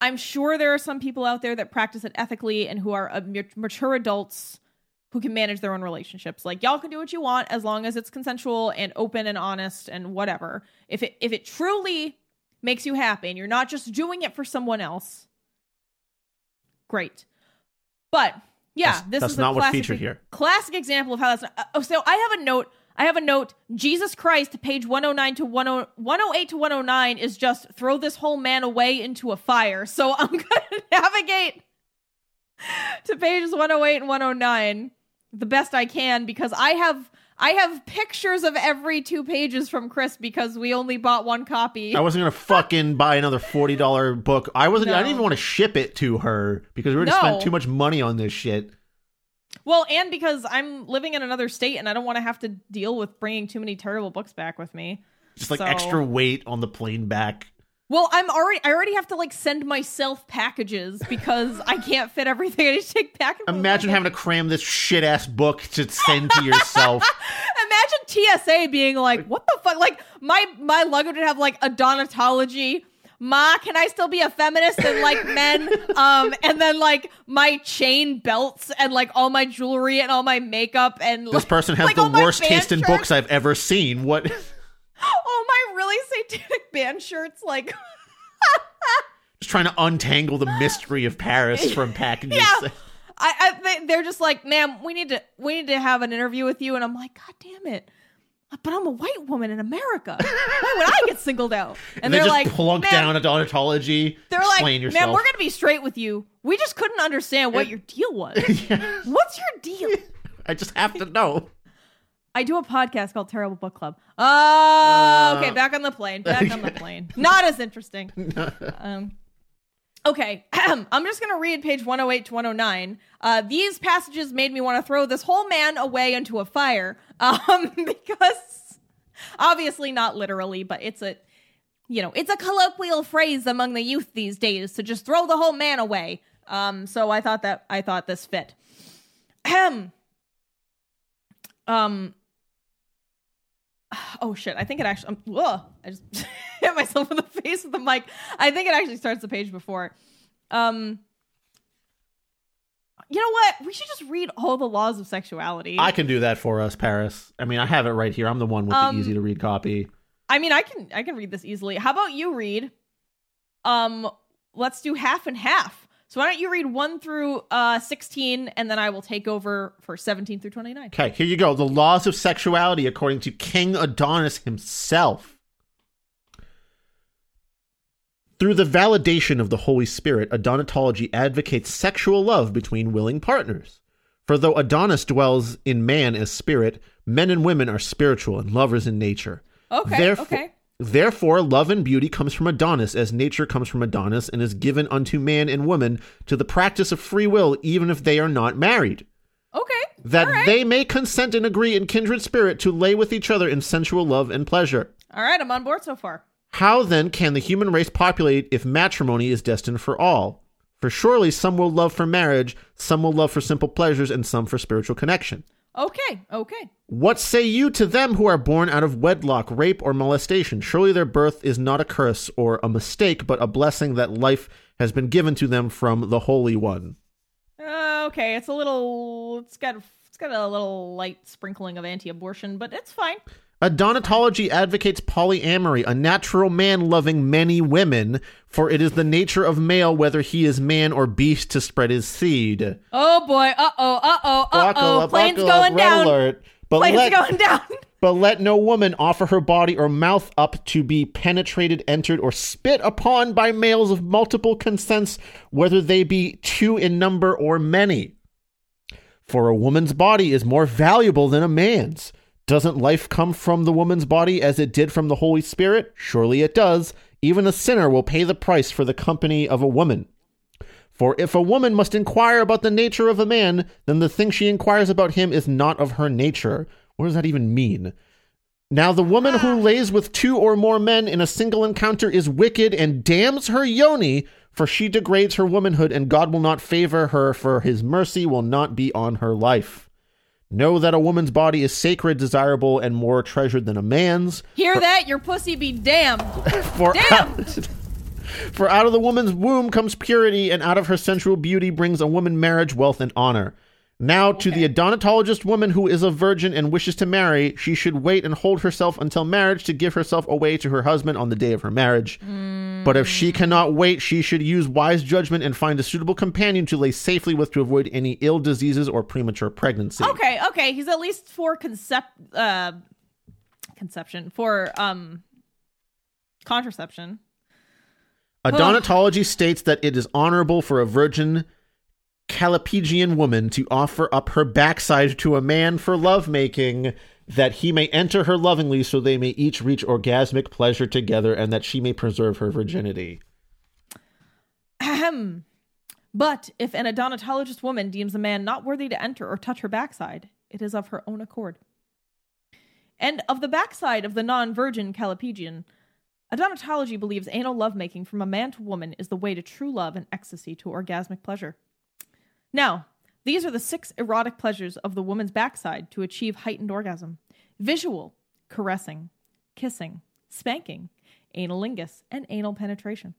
I'm sure there are some people out there that practice it ethically and who are mature adults who can manage their own relationships. Like y'all can do what you want as long as it's consensual and open and honest and whatever. If it if it truly makes you happy and you're not just doing it for someone else, great. But yeah, That's- this that's is not classic, featured here. Classic example of how that's. uh, oh, so I have a note. I have a note. Jesus Christ, page 109 to 10, 108 to 109 is just throw this whole man away into a fire. So (laughs) I'm going to navigate to pages 108 and 109 the best I can because I have I have pictures of every two pages from Chris because we only bought one copy. I wasn't gonna (laughs) fucking buy another forty dollar book. I wasn't. I didn't even want to ship it to her because we already No. spent too much money on this shit. Well, and because I'm living in another state and I don't want to have to deal with bringing too many terrible books back with me. Just like So- extra weight on the plane back. Well, I'm already I already have to like send myself packages because I can't fit everything. (laughs) I just take packages. Imagine having to cram this shit ass book to send to yourself. (laughs) Imagine TSA being like, "What the fuck?" Like my my luggage would have like Adonatology. Ma, can I still be a feminist and like men? (laughs) Um, and then like my chain belts and like all my jewelry and all my makeup and This person has like, the worst taste in shirts. books I've ever seen. What? All my really satanic band shirts, like (laughs) Just trying to untangle the mystery of Paris from packages. Yeah. I, I they, they're just like, ma'am, we need to we need to have an interview with you, and I'm like, God damn it, But I'm a white woman in America. Why would I get singled out? (laughs) And, they're, they're just like, plunk "Man, down Adonatology. They're like, yourself. man, we're gonna be straight with you. We just couldn't understand what your deal was. (laughs) What's your deal? I just have to know. I do a podcast called Terrible Book Club. Oh, okay, back on the plane. Back on the (laughs) plane. Not as interesting. Um, okay, (clears throat) I'm just going to read page 108 to 109. Uh, these passages made me want to throw this whole man away into a fire (laughs) um, because obviously not literally, but it's a you know it's a colloquial phrase among the youth these days to just throw the whole man away. Um, so I thought that I thought this fit. Ahem. (clears throat) Um, (sighs) oh shit. I think it actually um, i just (laughs) hit myself in the (laughs) face with the mic. I think it actually starts the page before. Um you know what? We should just read all the laws of sexuality. I can do that for us, Paris. I mean, I have it right here. I'm the one with Um, the easy to read copy. I mean i can i can read this easily. How about you read um let's do half and half so why don't you read 1 through uh 16 and then i will take over for 17 through 29 Okay, here you go. The laws of sexuality according to King Adonis himself. Through the validation of the Holy Spirit, Adonatology advocates sexual love between willing partners. For though Adonis dwells in man as spirit, men and women are spiritual and lovers in nature. okay Therefore, okay Therefore, love and beauty comes from Adonis, as nature comes from Adonis, and is given unto man and woman to the practice of free will, even if they are not married. okay That right. they may consent and agree in kindred spirit to lay with each other in sensual love and pleasure. all right i'm on board so far How then can the human race populate if matrimony is destined for all? For surely some will love for marriage, some will love for simple pleasures, and some for spiritual connection. Okay okay What say you to them who are born out of wedlock, rape, or molestation? Surely their birth is not a curse or a mistake, but a blessing that life has been given to them from the Holy One. Uh, okay, it's a little. It's got. It's got a little light sprinkling of anti-abortion, but it's fine. Adonatology advocates polyamory, a natural man loving many women, for it is the nature of male, whether he is man or beast, to spread his seed. Oh boy! Uh oh! Uh oh! uh oh, Plane's up, going red down. alert. But Plane's let, going down. (laughs) But let no woman offer her body or mouth up to be penetrated, entered, or spit upon by males of multiple consents, whether they be two in number or many. For a woman's body is more valuable than a man's. Doesn't life come from the woman's body as it did from the Holy Spirit? Surely it does. Even a sinner will pay the price for the company of a woman. For if a woman must inquire about the nature of a man, then the thing she inquires about him is not of her nature. What does that even mean? Now, the woman who ah. lays with two or more men in a single encounter is wicked and damns her yoni, for she degrades her womanhood, and God will not favor her, for his mercy will not be on her life. Know that a woman's body is sacred, desirable, and more treasured than a man's. Hear that? Your pussy be damned. (laughs) For Damned. (laughs) For out of the woman's womb comes purity, and out of her sensual beauty brings a woman marriage, wealth, and honor. Now, to the adonatologist woman who is a virgin and wishes to marry, she should wait and hold herself until marriage to give herself away to her husband on the day of her marriage. But if she cannot wait, she should use wise judgment and find a suitable companion to lay safely with to avoid any ill diseases or premature pregnancy. Okay, okay. He's at least for concept uh conception for um contraception. Adonatology states that it is honorable for a virgin Callipygian woman to offer up her backside to a man for lovemaking, that he may enter her lovingly so they may each reach orgasmic pleasure together and that she may preserve her virginity. Ahem. But if an Adonatologist woman deems a man not worthy to enter or touch her backside, it is of her own accord. And of the backside of the non virgin Callipygian, Adonatology believes anal lovemaking from a man to woman is the way to true love and ecstasy to orgasmic pleasure. Now, these are the six erotic pleasures of the woman's backside to achieve heightened orgasm visual, caressing, kissing, spanking, analingus, and anal penetration.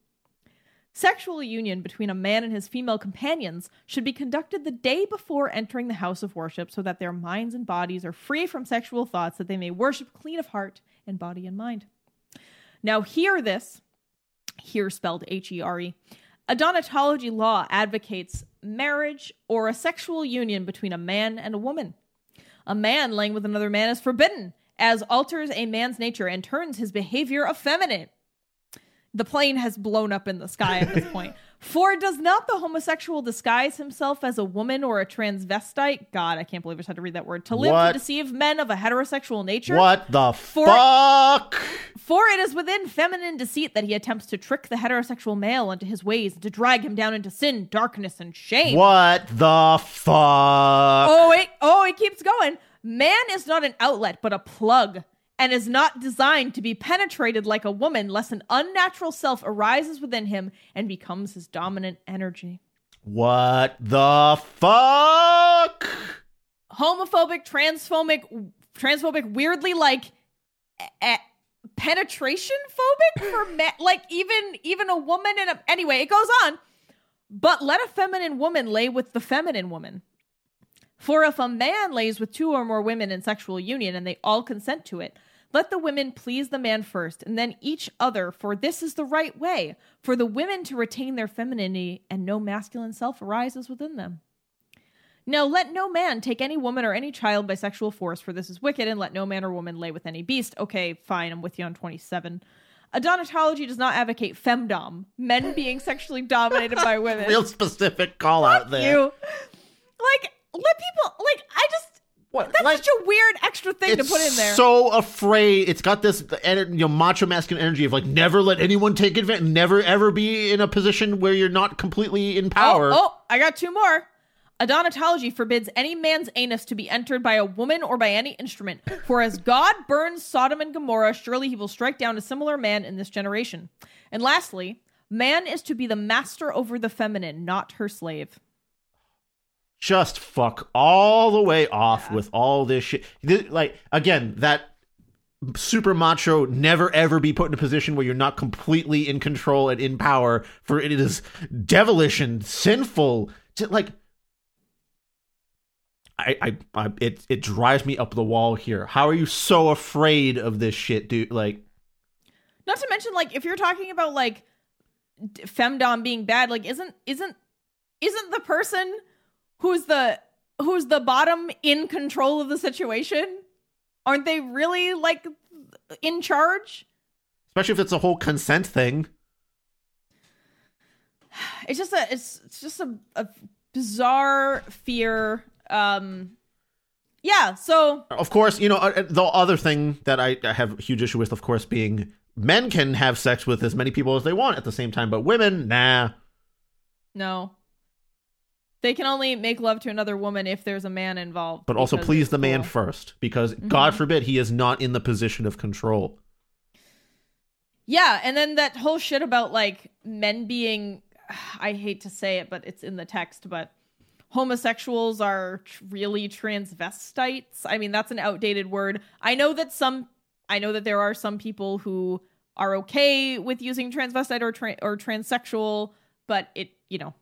Sexual union between a man and his female companions should be conducted the day before entering the house of worship so that their minds and bodies are free from sexual thoughts that they may worship clean of heart and body and mind. Now, hear this, here spelled H E R E. Adonatology law advocates marriage or a sexual union between a man and a woman. A man laying with another man is forbidden, as alters a man's nature and turns his behavior effeminate. The plane has blown up in the sky at this (laughs) point. For does not the homosexual disguise himself as a woman or a transvestite? God, I can't believe I just had to read that word. To live What? to deceive men of a heterosexual nature? What the For- fuck? For it is within feminine deceit that he attempts to trick the heterosexual male into his ways and to drag him down into sin, darkness, and shame. What the fuck? Oh, it oh, it keeps going. Man is not an outlet, but a plug, and is not designed to be penetrated like a woman, lest an unnatural self arises within him and becomes his dominant energy. What the fuck? Homophobic, transphobic, transphobic, weirdly like a- penetration phobic (laughs) for men, like even even a woman and a anyway, it goes on. But let a feminine woman lay with the feminine woman. For if a man lays with two or more women in sexual union and they all consent to it, let the women please the man first and then each other, for this is the right way for the women to retain their femininity and no masculine self arises within them. No, let no man take any woman or any child by sexual force, for this is wicked, and let no man or woman lay with any beast. Okay, fine, I'm with you on 27. Adonatology does not advocate femdom, men (laughs) being sexually dominated by women. Real specific call out there. you. Like, let people, like, I just, What? that's like, such a weird extra thing to put in there. so afraid. It's got this you know, macho masculine energy of like never let anyone take advantage, never ever be in a position where you're not completely in oh, power. Oh, oh, I got two more. Adonatology forbids any man's anus to be entered by a woman or by any instrument. For as God burns Sodom and Gomorrah, surely he will strike down a similar man in this generation. And lastly, man is to be the master over the feminine, not her slave. Just fuck all the way off with all this shit. Like again, that super macho never ever be put in a position where you're not completely in control and in power. For it is devilish and sinful. To, like. I, I, I, it, it drives me up the wall here. How are you so afraid of this shit, dude? Like, Not to mention, like, if you're talking about like femdom being bad, like, isn't isn't isn't the person who's the who's the bottom in control of the situation? Aren't they really like in charge? especially if it's a whole consent thing. (sighs) It's just a it's, it's just a, a bizarre fear. Um, yeah. So Of course, you know, uh, the other thing that I I have a huge issue with, of course, being men can have sex with as many people as they want at the same time, but women, nah. no, they can only make love to another woman if there's a man involved. But also please the man first, because mm-hmm. God forbid he is not in the position of control. Yeah, and then that whole shit about like men being (sighs) I hate to say it, but it's in the text, but homosexuals are really transvestites. I mean, that's an outdated word. I know that some I know that there are some people who are okay with using transvestite or tra- or transsexual, but it, you know,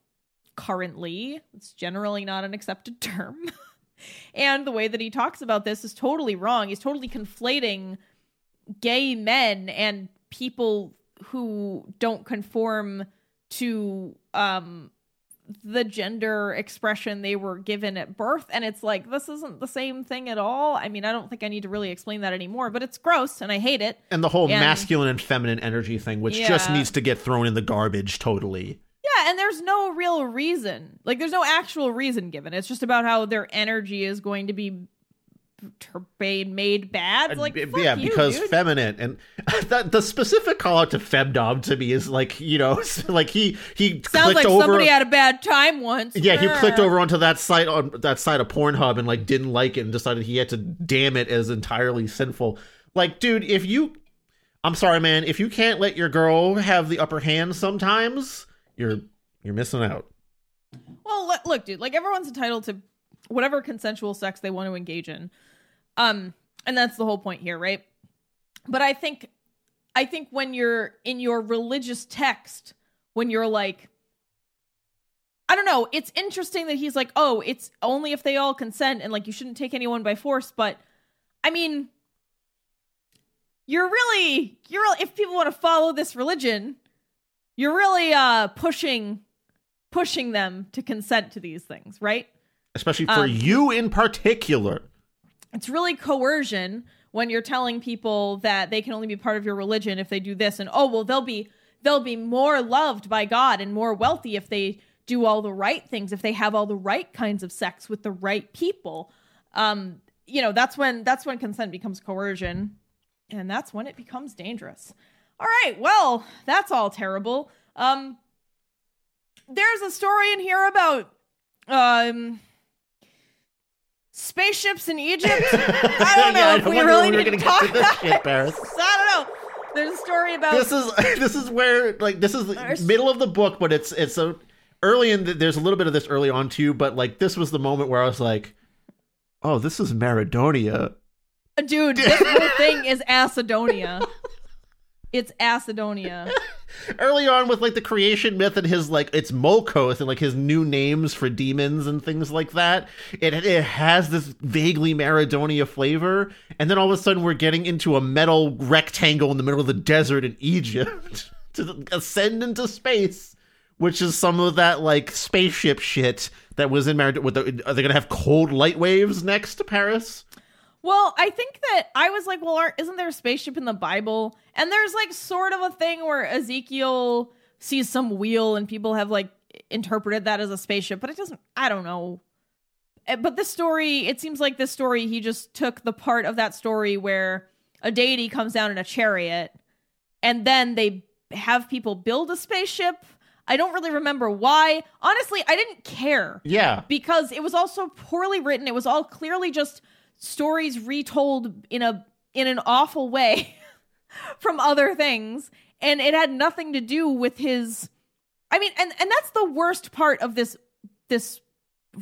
currently it's generally not an accepted (laughs) term. and the way that he talks about this is totally wrong. He's totally conflating gay men and people who don't conform to um the gender expression they were given at birth and it's like this isn't the same thing at all i mean i don't think i need to really explain that anymore but it's gross and i hate it And the whole And- masculine and feminine energy thing, which just needs to get thrown in the garbage totally. Yeah and there's no real reason. Like there's no actual reason given. It's just about how their energy is going to be made bad. Like yeah, you, because dude. feminine and (laughs) that the specific call out to femdom to me is like you know (laughs) like he he sounds clicked like over somebody had a bad time once. Yeah he clicked over onto that site on that site of Pornhub and like didn't like it and decided he had to damn it as entirely sinful. Like, dude, if you, I'm sorry, man, if you can't let your girl have the upper hand sometimes, you're you're missing out. Well, look, dude. Like everyone's entitled to whatever consensual sex they want to engage in, um, and that's the whole point here, right? But I think, I think when you're in your religious text, when you're like, I don't know, it's interesting that he's like, oh, it's only if they all consent, and like you shouldn't take anyone by force. But I mean, you're really, you're if people want to follow this religion, you're really uh pushing pushing them to consent to these things, right? Especially for Um, you in particular. It's really coercion when you're telling people that they can only be part of your religion if they do this and oh well they'll be they'll be more loved by God and more wealthy if they do all the right things if they have all the right kinds of sex with the right people um you know that's when that's when consent becomes coercion and that's when it becomes dangerous all right well that's all terrible um there's a story in here about um spaceships in Egypt. (laughs) I don't know Yeah, if I we really need to talk to this about shit, it. Paris. (laughs) I don't know. There's a story about this is (laughs) this is where like this is the middle of the book, but it's it's a early in. The, there's a little bit of this early on too, but like this was the moment where I was like, oh, this is Maradonia. dude. This whole thing is Acidonia. It's Acidonia. (laughs) early on with like the creation myth and his like it's Molkoth and like his new names for demons and things like that. It it has this vaguely Maradonia flavor, and then all of a sudden we're getting into a metal rectangle in the middle of the desert in Egypt (laughs) to ascend into space, which is some of that like spaceship shit that was in Maradonia. Are they gonna have cold light waves next to Paris? Well, I think that I was like, well, aren't, isn't there a spaceship in the Bible? And there's like sort of a thing where Ezekiel sees some wheel and people have like interpreted that as a spaceship, but it doesn't, I don't know. Eh, But this story, it seems like this story, he just took the part of that story where a deity comes down in a chariot and then they have people build a spaceship. I don't really remember why. Honestly, I didn't care Yeah, because it was also poorly written. It was all clearly just stories retold in a in an awful way (laughs) from other things and it had nothing to do with his I mean and and that's the worst part of this this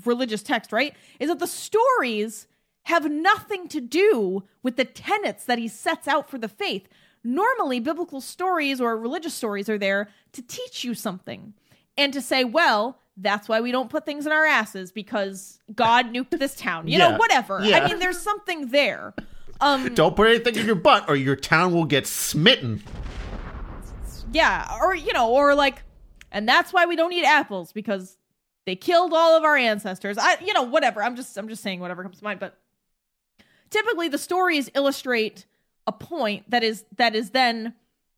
religious text, right? Is that the stories have nothing to do with the tenets that he sets out for the faith. Normally, biblical stories or religious stories are there to teach you something and to say, well, that's why we don't put things in our asses because God nuked this town. You Yeah. know, whatever. Yeah. I mean, there's something there. Um, (laughs) don't put anything in your butt or your town will get smitten. yeah, or you know, or like, and that's why we don't eat apples because they killed all of our ancestors. I, you know, whatever. I'm just, I'm just saying whatever comes to mind. But typically, the stories illustrate a point that is that is then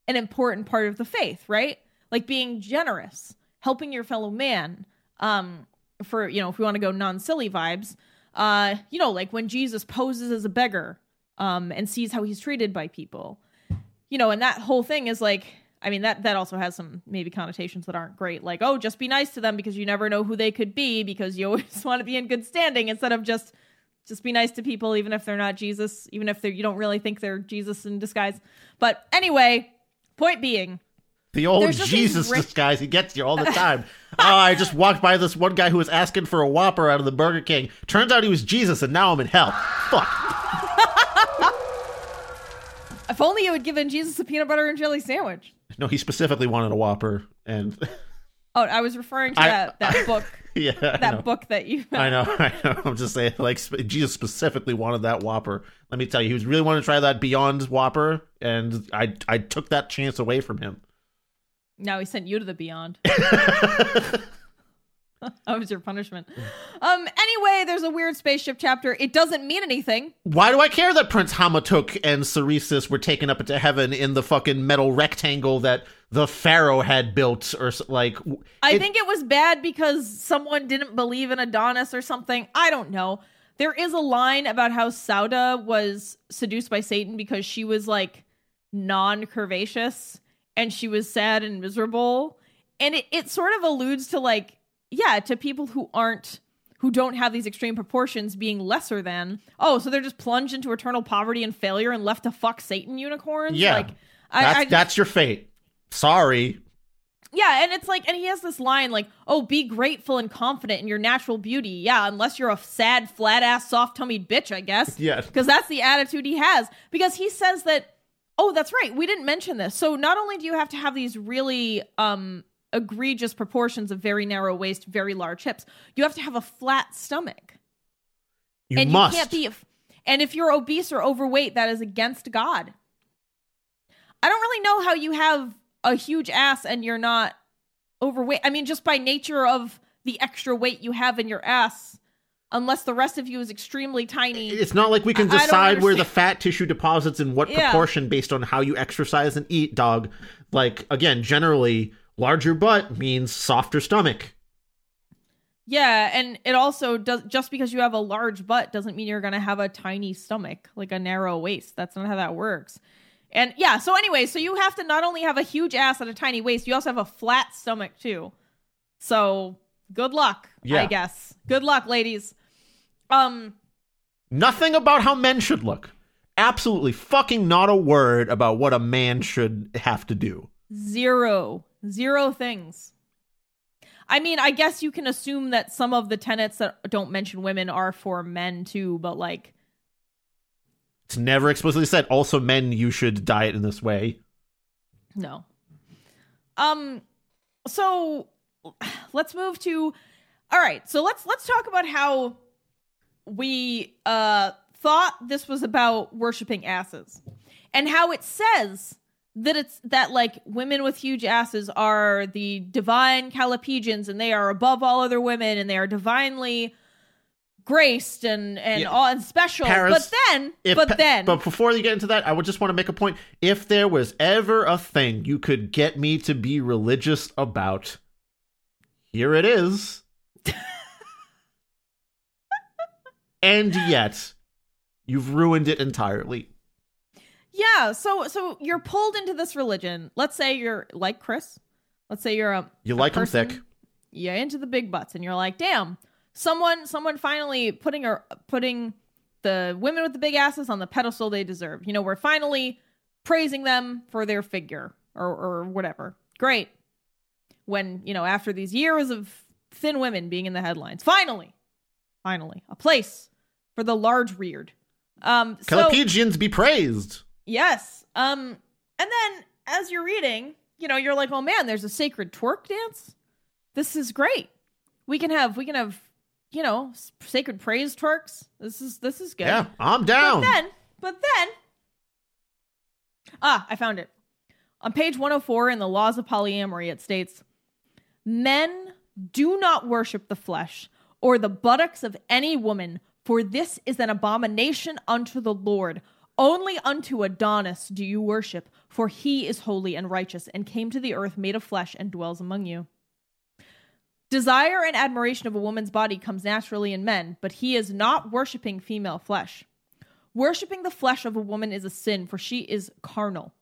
an important part of the faith, right? Like being generous, helping your fellow man. Um, for you know, if we want to go non-silly vibes, uh, you know, like when Jesus poses as a beggar, um, and sees how he's treated by people you know, and that whole thing is like, I mean, that that also has some maybe connotations that aren't great. Like, oh, just be nice to them because you never know who they could be because you (laughs) always want to be in good standing instead of just just be nice to people even if they're not Jesus, even if they're you don't really think they're Jesus in disguise. But anyway, point being, The old There's Jesus disguise, he gets you all the time. oh, (laughs) I just walked by this one guy who was asking for a Whopper out of the Burger King. Turns out he was Jesus, and now I'm in hell. Fuck. (laughs) if only you had given Jesus a peanut butter and jelly sandwich. No, he specifically wanted a Whopper, and (laughs) Oh, I was referring to I- that that book, yeah, that book that you I know, I know. I'm just saying, like Jesus specifically wanted that Whopper. Let me tell you, he was really wanting to try that Beyond Whopper, and I I took that chance away from him. Now he sent you to the beyond. (laughs) (laughs) that was your punishment. Um. Anyway, there's a weird spaceship chapter. It doesn't mean anything. Why do I care that Prince Hamatuk and Ceresis were taken up into heaven in the fucking metal rectangle that the Pharaoh had built, or s- like? w- I it- think it was bad because someone didn't believe in Adonis or something. I don't know. There is a line about how Sauda was seduced by Satan because she was like non curvaceous and she was sad and miserable. And it, it sort of alludes to like, yeah, to people who aren't who don't have these extreme proportions being lesser than. Oh, so they're just plunged into eternal poverty and failure and left to fuck Satan unicorns? Yeah. Like I, that's I that's your fate. Sorry. yeah, and it's like, and he has this line like, "Oh, be grateful and confident in your natural beauty." Yeah, unless you're a sad, flat ass, soft tummied bitch, I guess. Yeah. because that's the attitude he has. Because he says that. Oh, that's right. We didn't mention this. So not only do you have to have these really um egregious proportions of very narrow waist, very large hips, you have to have a flat stomach, You and must. you can't be. And if you're obese or overweight, that is against God. I don't really know how you have a huge ass and you're not overweight. I mean, just by nature of the extra weight you have in your ass. Unless the rest of you is extremely tiny. It's not like we can I- I decide where the fat tissue deposits in what Yeah. proportion based on how you exercise and eat, dog. Like, again, generally, larger butt means softer stomach. Yeah, and it also does just because you have a large butt doesn't mean you're going to have a tiny stomach, like a narrow waist. That's not how that works. And yeah, so anyway, so you have to not only have a huge ass and a tiny waist, you also have a flat stomach too. So, good luck, Yeah. I guess. Good luck, ladies. Um Nothing about how men should look. Absolutely fucking not a word about what a man should have to do. zero, zero things. I mean, I guess you can assume that some of the tenets that don't mention women are for men too, but like It's never explicitly said. Also, men, you should diet in this way. No. Um so (sighs) let's move to All right, so let's let's talk about how we uh thought this was about worshiping asses and how it says that it's that like women with huge asses are the divine callipygians and they are above all other women and they are divinely graced and and Yeah. all and special Paris, but then If but then but before you get into that, I would just want to make a point. If there was ever a thing you could get me to be religious about, here it is. (laughs) and yet, you've ruined it entirely. Yeah, so so you're pulled into this religion. Let's say you're like Chris. Let's say you're a You a like person- thick. Yeah, into the big butts, and you're like, damn, someone someone finally putting her putting the women with the big asses on the pedestal they deserve. You know, we're finally praising them for their figure or or whatever. Great. When you know after these years of thin women being in the headlines, finally, finally, a place for the large reared. Um, so Callipygians be praised. Yes. Um and then as you're reading, you know, you're like, "Oh man, there's a sacred twerk dance. This is great. We can have we can have, you know, sacred praise twerks. This is this is good." Yeah, I'm down. But then, but then Ah, I found it. On page 104 in the Laws of Polyamory it states, "Men do not worship the flesh or the buttocks of any woman, for this is an abomination unto the Lord. Only unto Adonis do you worship, for he is holy and righteous, and came to the earth made of flesh and dwells among you. Desire and admiration of a woman's body comes naturally in men, but he is not worshiping female flesh. Worshipping the flesh of a woman is a sin, for she is carnal.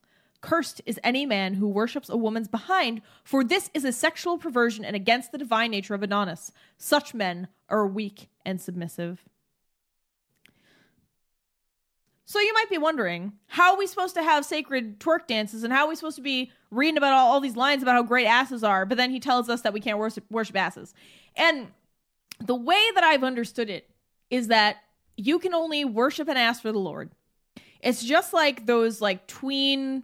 Cursed is any man who worships a woman's behind, for this is a sexual perversion and against the divine nature of Adonis. Such men are weak and submissive. So you might be wondering, how are we supposed to have sacred twerk dances and how are we supposed to be reading about all, all these lines about how great asses are, but then he tells us that we can't worship, worship asses. And the way that I've understood it is that you can only worship an ass for the Lord. It's just like those like tween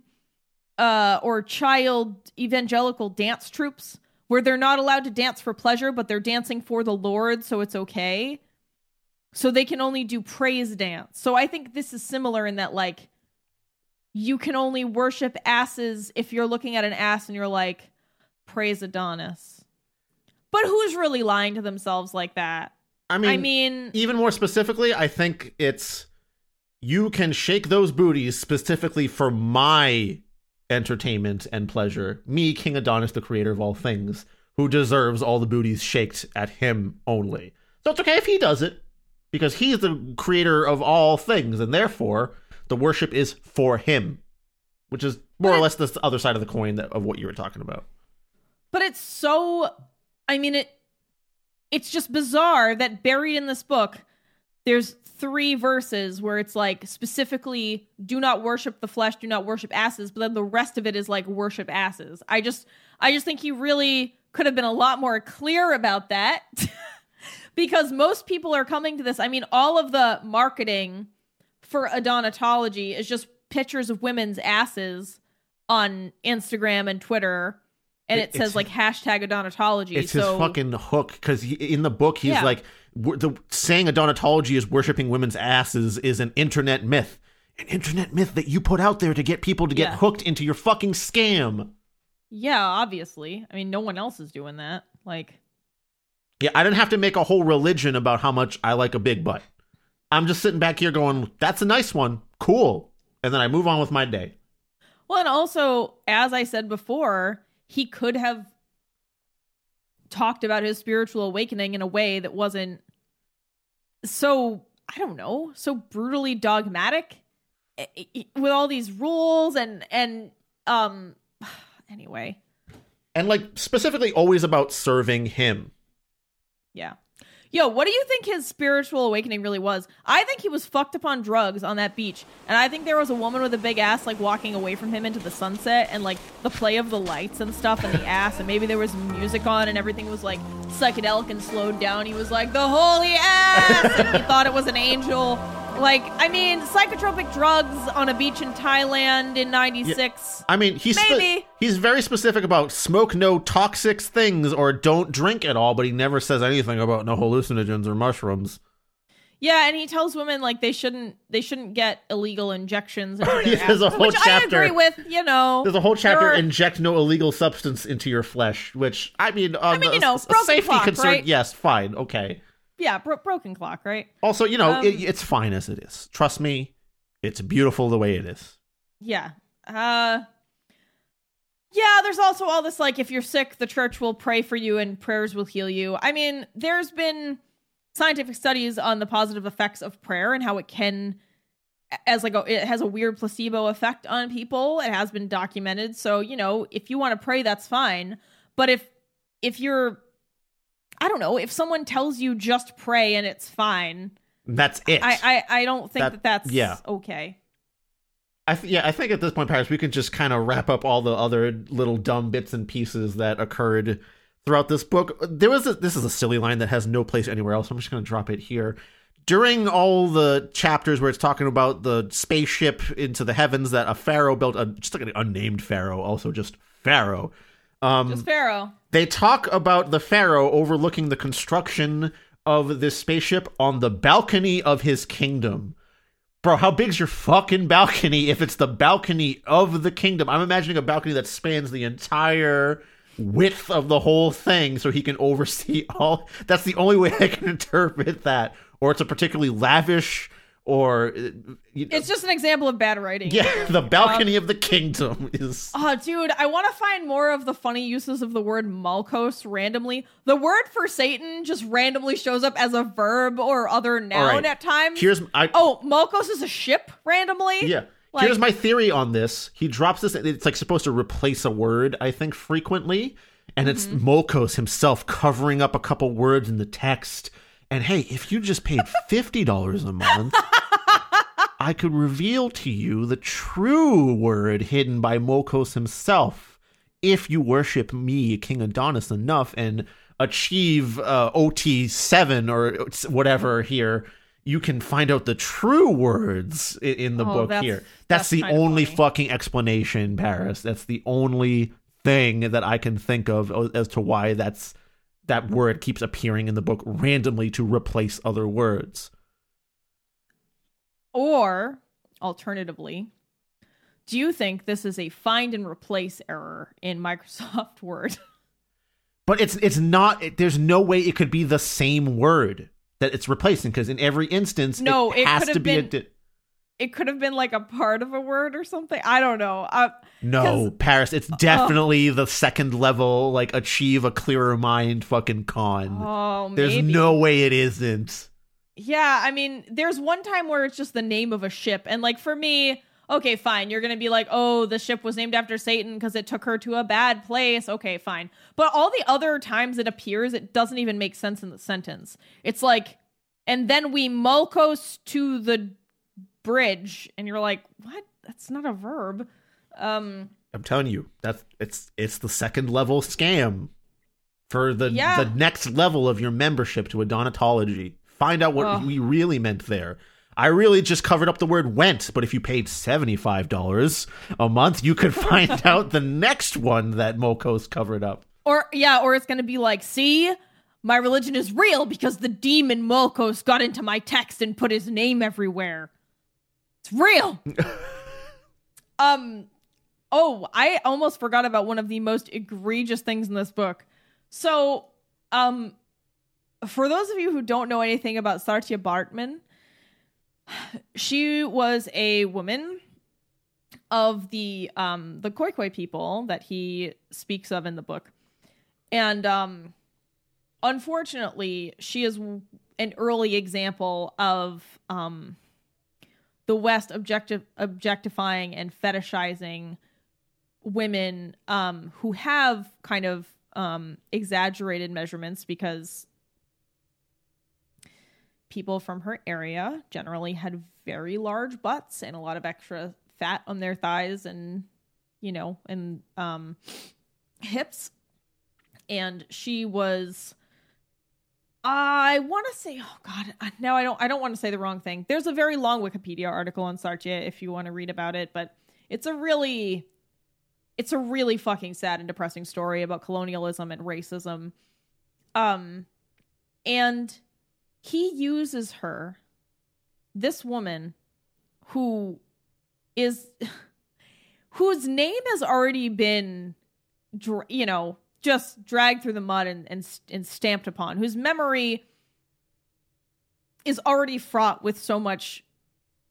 uh or child evangelical dance troops where they're not allowed to dance for pleasure, but they're dancing for the Lord, so it's okay. So they can only do praise dance. So I think this is similar in that like you can only worship asses if you're looking at an ass and you're like, praise Adonis. But who's really lying to themselves like that? I mean, I mean, even more specifically, I think it's you can shake those booties specifically for my entertainment and pleasure. Me, King Adonis, the creator of all things, who deserves all the booties shaked at him only. So it's okay if he does it, because he's the creator of all things, and therefore the worship is for him, which is more or less the other side of the coin that, of what you were talking about. but it's so I mean it it's just bizarre that buried in this book there's three verses where it's like specifically do not worship the flesh, do not worship asses, but then the rest of it is like worship asses. I just I just think he really could have been a lot more clear about that. (laughs) because most people are coming to this. I mean, all of the marketing for adonatology is just pictures of women's asses on Instagram and Twitter. And It- it, says like hashtag adonatology. It's so his fucking hook because in the book he's Yeah. like the saying adonatology is worshiping women's asses is an internet myth, an internet myth that you put out there to get people to get Yeah. hooked into your fucking scam. Yeah, obviously. I mean, no one else is doing that. Like, Yeah, I didn't have to make a whole religion about how much I like a big butt. I'm just sitting back here going, "That's a nice one, cool," and then I move on with my day. Well, and also, as I said before, he could have talked about his spiritual awakening in a way that wasn't so, I don't know, so brutally dogmatic i- i- with all these rules and, and, um, (sighs) anyway, And like specifically always about serving him. Yeah. Yo, what do you think his spiritual awakening really was? I think he was fucked up on drugs on that beach. And I think there was a woman with a big ass like walking away from him into the sunset and like the play of the lights and stuff and the (laughs) ass and maybe there was music on and everything was like psychedelic and slowed down. He was like, the holy ass and he thought it was an angel. Like, I mean, psychotropic drugs on a beach in Thailand in 96. I mean, he's spe- he's very specific about smoke no toxic things or don't drink at all, but he never says anything about no hallucinogens or mushrooms. Yeah, and he tells women like they shouldn't they shouldn't get illegal injections (laughs) Yeah, there's a whole which chapter. I agree with. You know, There's a whole chapter are- inject no illegal substance into your flesh, which I mean, on mean, the- you know, a broken safety clock, concern, right? yes, fine, okay. Yeah, bro- broken clock, right? Also, you know, Um, it, it's fine as it is. Trust me, it's beautiful the way it is. Yeah. Uh Yeah, there's also all this like if you're sick, the church will pray for you and prayers will heal you. I mean, there's been scientific studies on the positive effects of prayer and how it can as like a, it has a weird placebo effect on people. It has been documented. So, you know, if you want to pray that's fine, but if if you're I don't know, if someone tells you just pray and it's fine, That's it. I I, I don't think That- that, that's yeah. okay. I th- yeah, I think at this point, Paris, we can just kind of wrap up all the other little dumb bits and pieces that occurred throughout this book. There was a, this is a silly line that has no place anywhere else. I'm just going to drop it here. During all the chapters where it's talking about the spaceship into the heavens that a pharaoh built, a, just like an unnamed pharaoh, also just pharaoh. Um, Just Pharaoh. they talk about the pharaoh overlooking the construction of this spaceship on the balcony of his kingdom. Bro, how big's your fucking balcony if it's the balcony of the kingdom? I'm imagining a balcony that spans the entire width of the whole thing so he can oversee all. That's the only way I can (laughs) interpret that. Or it's a particularly lavish or. uh, you know- It's just an example of bad writing. yeah, (laughs) the balcony of the kingdom is. (laughs) Oh, dude, I want to find more of the funny uses of the word Malkos randomly. The word for Satan just randomly shows up as a verb or other noun right. at times. Here's. I, oh, Malkos is a ship randomly? Yeah. Like- Here's my theory on this. He drops this. It's like supposed to replace a word, I think, frequently. And it's Mm-hmm. Molkos himself covering up a couple words in the text. And hey, if you just paid $50 a month, (laughs) I could reveal to you the true word hidden by Mokos himself. If you worship me, King Adonis, enough and achieve uh, OT7 or whatever here, you can find out the true words i- in the Oh, book that's- here. That's, that's the only funny. fucking explanation, Paris. That's the only thing that I can think of as to why that's that word keeps appearing in the book randomly to replace other words. Or, alternatively, do you think this is a find and replace error in (laughs) Microsoft Word? But it's it's not. It, there's no way it could be the same word that it's replacing because in every instance, No, it, it has to be a. Di- It could have been like a part of a word or something. I don't know. Uh, no, Paris. It's definitely the second level. Like achieve a clearer mind. Fucking con. oh, there's maybe. no way it isn't. Yeah, I mean, there's one time where it's just the name of a ship, and like for me, okay, fine, you're gonna be like, oh, the ship was named after Satan because it took her to a bad place. Okay, fine. But all the other times it appears, it doesn't even make sense in the sentence. It's like, and then we mulcos to the bridge, and you're like, what? That's not a verb. Um, I'm telling you, that's it's it's the second level scam for the Yeah. the next level of your membership to Adonatology. Find out what Ugh. we really meant there. I really just covered up the word went, but if you paid $75 a month, you could find (laughs) out the next one that Mokos covered up. Or yeah, or it's gonna be like, see, my religion is real because the demon Molkos got into my text and put his name everywhere. It's real. (laughs) um oh, I almost forgot about one of the most egregious things in this book. So, um for those of you who don't know anything about Saartjie Baartman, (sighs) she was a woman of the um the Khoikhoi people that he speaks of in the book. And um unfortunately, she is an early example of um the West objectifying and fetishizing women um who have kind of um exaggerated measurements because people from her area generally had very large butts and a lot of extra fat on their thighs and you know and um hips. And she was I want to say, oh god, now I don't. I don't want to say the wrong thing. There's a very long Wikipedia article on Saartjie if you want to read about it, but it's a really, it's a really fucking sad and depressing story about colonialism and racism. Um, and he uses her, this woman, who is whose name has already been you know just dragged through the mud and, and, and stamped upon whose memory is already fraught with so much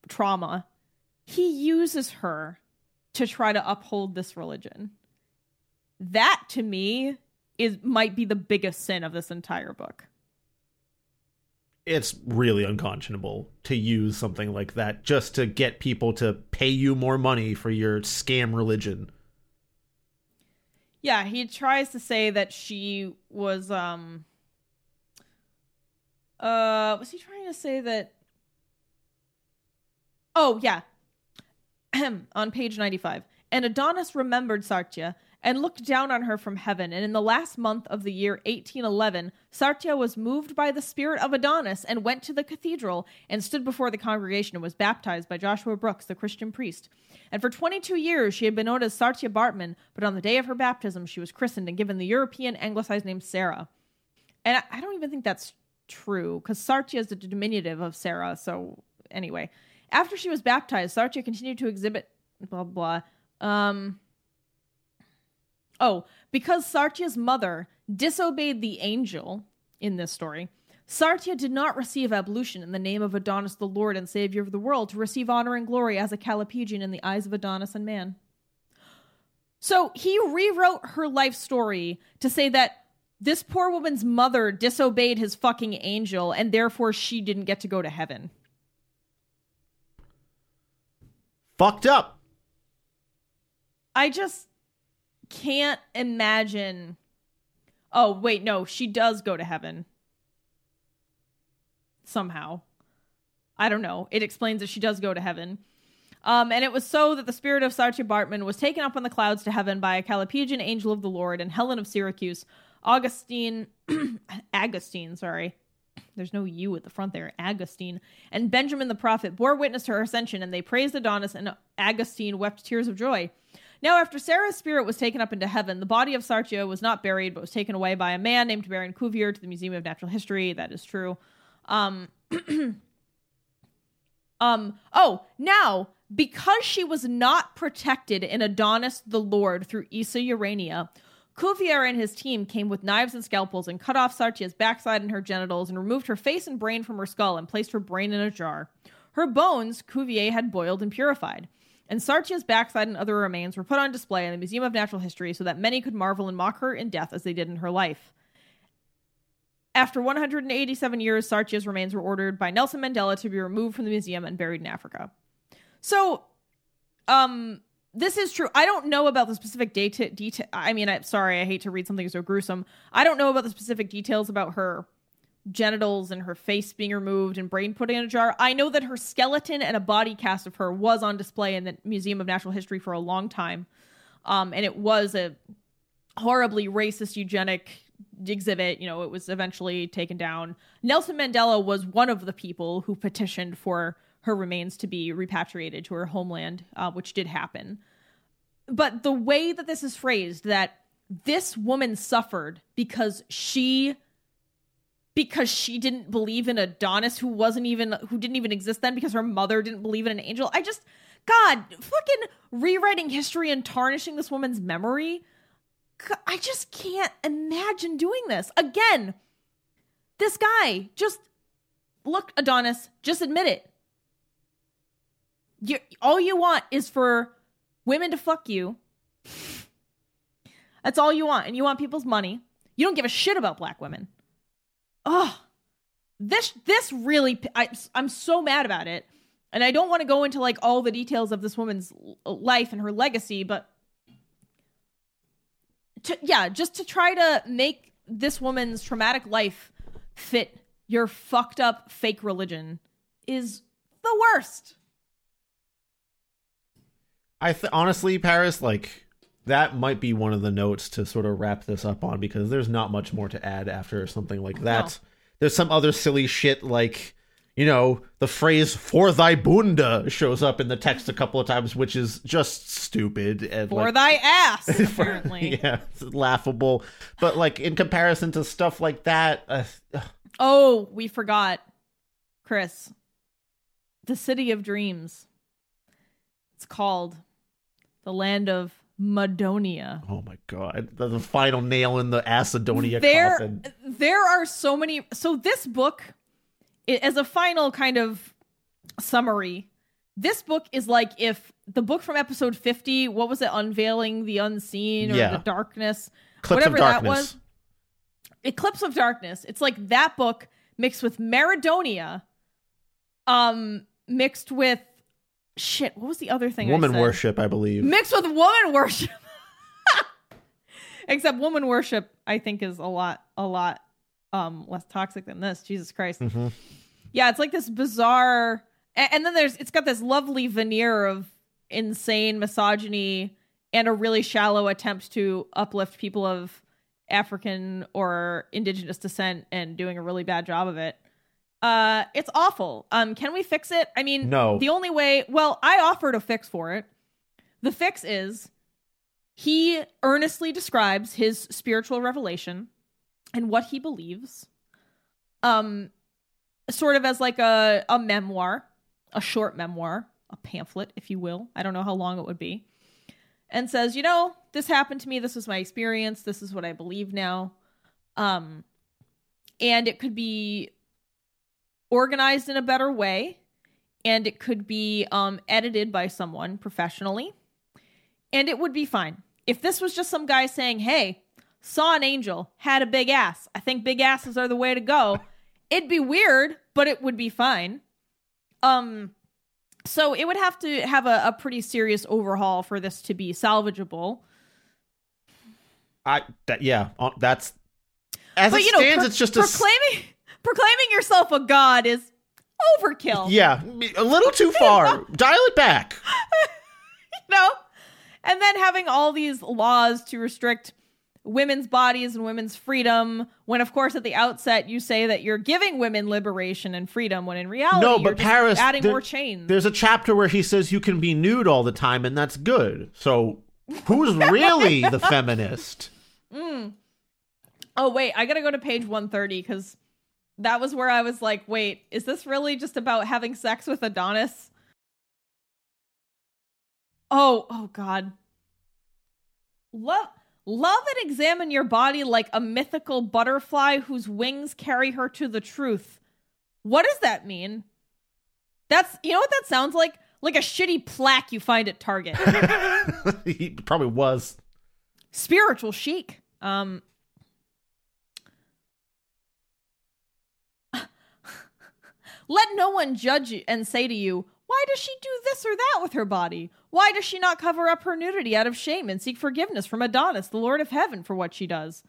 trauma he uses her to try to uphold this religion that to me is might be the biggest sin of this entire book it's really unconscionable to use something like that just to get people to pay you more money for your scam religion. Yeah, he tries to say that she was um uh was he trying to say that Oh, yeah. (clears throat) on page 95. And Adonis remembered Saartjie and looked down on her from heaven. And in the last month of the year 1811, Saartjie was moved by the spirit of Adonis and went to the cathedral and stood before the congregation and was baptized by Joshua Brooks, the Christian priest. And for 22 years she had been known as Saartjie Baartman, but on the day of her baptism she was christened and given the European anglicized name Sarah. And I, don't even think that's true because Saartjie is the diminutive of Sarah. So anyway, after she was baptized, Saartjie continued to exhibit blah blah. Um, Oh, because Saartjie's mother disobeyed the angel in this story, Saartjie did not receive ablution in the name of Adonis, the Lord and Savior of the world, to receive honor and glory as a Callipygian in the eyes of Adonis and man. So he rewrote her life story to say that this poor woman's mother disobeyed his fucking angel and therefore she didn't get to go to heaven. Fucked up. I just can't imagine. Oh, wait, no, she does go to heaven. Somehow. I don't know. It explains that she does go to heaven. Um, and it was so that the spirit of Saartjie Baartman was taken up on the clouds to heaven by a Callipygian angel of the Lord and Helen of Syracuse. Augustine, (clears throat) Augustine, sorry. There's no U at the front there. Augustine and Benjamin the prophet bore witness to her ascension, and they praised Adonis, and Augustine wept tears of joy. Now, after Sarah's spirit was taken up into heaven, the body of Saartjie was not buried, but was taken away by a man named Baron Cuvier to the Museum of Natural History. That is true. Um, (clears throat) um, oh, now, because she was not protected in Adonis the Lord through Issa Urania, Cuvier and his team came with knives and scalpels and cut off Saartjie's backside and her genitals and removed her face and brain from her skull and placed her brain in a jar. Her bones Cuvier had boiled and purified and Saartjie's backside and other remains were put on display in the Museum of Natural History so that many could marvel and mock her in death as they did in her life. After 187 years, Saartjie's remains were ordered by Nelson Mandela to be removed from the museum and buried in Africa. So, um, this is true. I don't know about the specific data. Detail. I mean, I'm sorry. I hate to read something so gruesome. I don't know about the specific details about her genitals and her face being removed and brain put in a jar. I know that her skeleton and a body cast of her was on display in the Museum of Natural History for a long time. Um, and it was a horribly racist eugenic exhibit. You know, it was eventually taken down. Nelson Mandela was one of the people who petitioned for her remains to be repatriated to her homeland, uh, which did happen. But the way that this is phrased, that this woman suffered because she because she didn't believe in Adonis who wasn't even who didn't even exist then because her mother didn't believe in an angel. I just god, fucking rewriting history and tarnishing this woman's memory. I just can't imagine doing this. Again, This guy just look, Adonis, just admit it. You, all you want is for women to fuck you. That's all you want. And you want people's money. You don't give a shit about black women. Oh, this this really I, I'm so mad about it. And I don't want to go into like all the details of this woman's life and her legacy, but to, yeah, just to try to make this woman's traumatic life fit your fucked up fake religion is the worst. I th- honestly, Paris, like that might be one of the notes to sort of wrap this up on because there's not much more to add after something like that. No. There's some other silly shit like you know, the phrase "for thy bunda" shows up in the text a couple of times, which is just stupid and for like, thy ass. (laughs) Apparently, (laughs) yeah, laughable. But like in comparison to stuff like that, uh, oh, we forgot, Chris, the city of dreams. It's called the land of Madonia. Oh my god. The final nail in the Acidonia there, coffin. There are so many so this book as a final kind of summary, this book is like if the book from episode 50, what was it, Unveiling the Unseen or yeah. the Darkness, Eclipse whatever that was. Eclipse of Darkness. It's like that book mixed with Maradonia, um, mixed with shit. What was the other thing? Woman worship, I believe. Mixed with woman worship. (laughs) Except woman worship, I think, is a lot, a lot um less toxic than this. Jesus Christ. Mm-hmm. Yeah, it's like this bizarre and, and then there's it's got this lovely veneer of insane misogyny and a really shallow attempt to uplift people of African or indigenous descent and doing a really bad job of it. Uh it's awful. Um can we fix it? I mean, no. The only way, well, I offered a fix for it. The fix is he earnestly describes his spiritual revelation and what he believes um sort of as like a a memoir a short memoir a pamphlet if you will i don't know how long it would be and says you know this happened to me this was my experience this is what i believe now um and it could be organized in a better way and it could be um edited by someone professionally and it would be fine if this was just some guy saying hey saw an angel, had a big ass. I think big asses are the way to go. It'd be weird, but it would be fine. Um, so it would have to have a, a pretty serious overhaul for this to be salvageable. I that yeah, uh, that's as but, it you know, stands. pro- it's just proclaiming a, proclaiming yourself a god is overkill. Yeah, a little too (laughs) far. Dial it back. (laughs) you know, and then having all these laws to restrict women's bodies and women's freedom when of course at the outset you say that you're giving women liberation and freedom when in reality no but paris adding there, more chains there's a chapter where he says you can be nude all the time and that's good so who's really the (laughs) feminist mm. oh wait i gotta go to page 130 because that was where i was like wait is this really just about having sex with adonis oh oh god love Love and examine your body like a mythical butterfly whose wings carry her to the truth. What does that mean? That's you know what that sounds like? Like a shitty plaque you find at Target. (laughs) he probably was. Spiritual chic. Um Let no one judge you and say to you, why does she do this or that with her body? Why does she not cover up her nudity out of shame and seek forgiveness from Adonis, the Lord of Heaven, for what she does?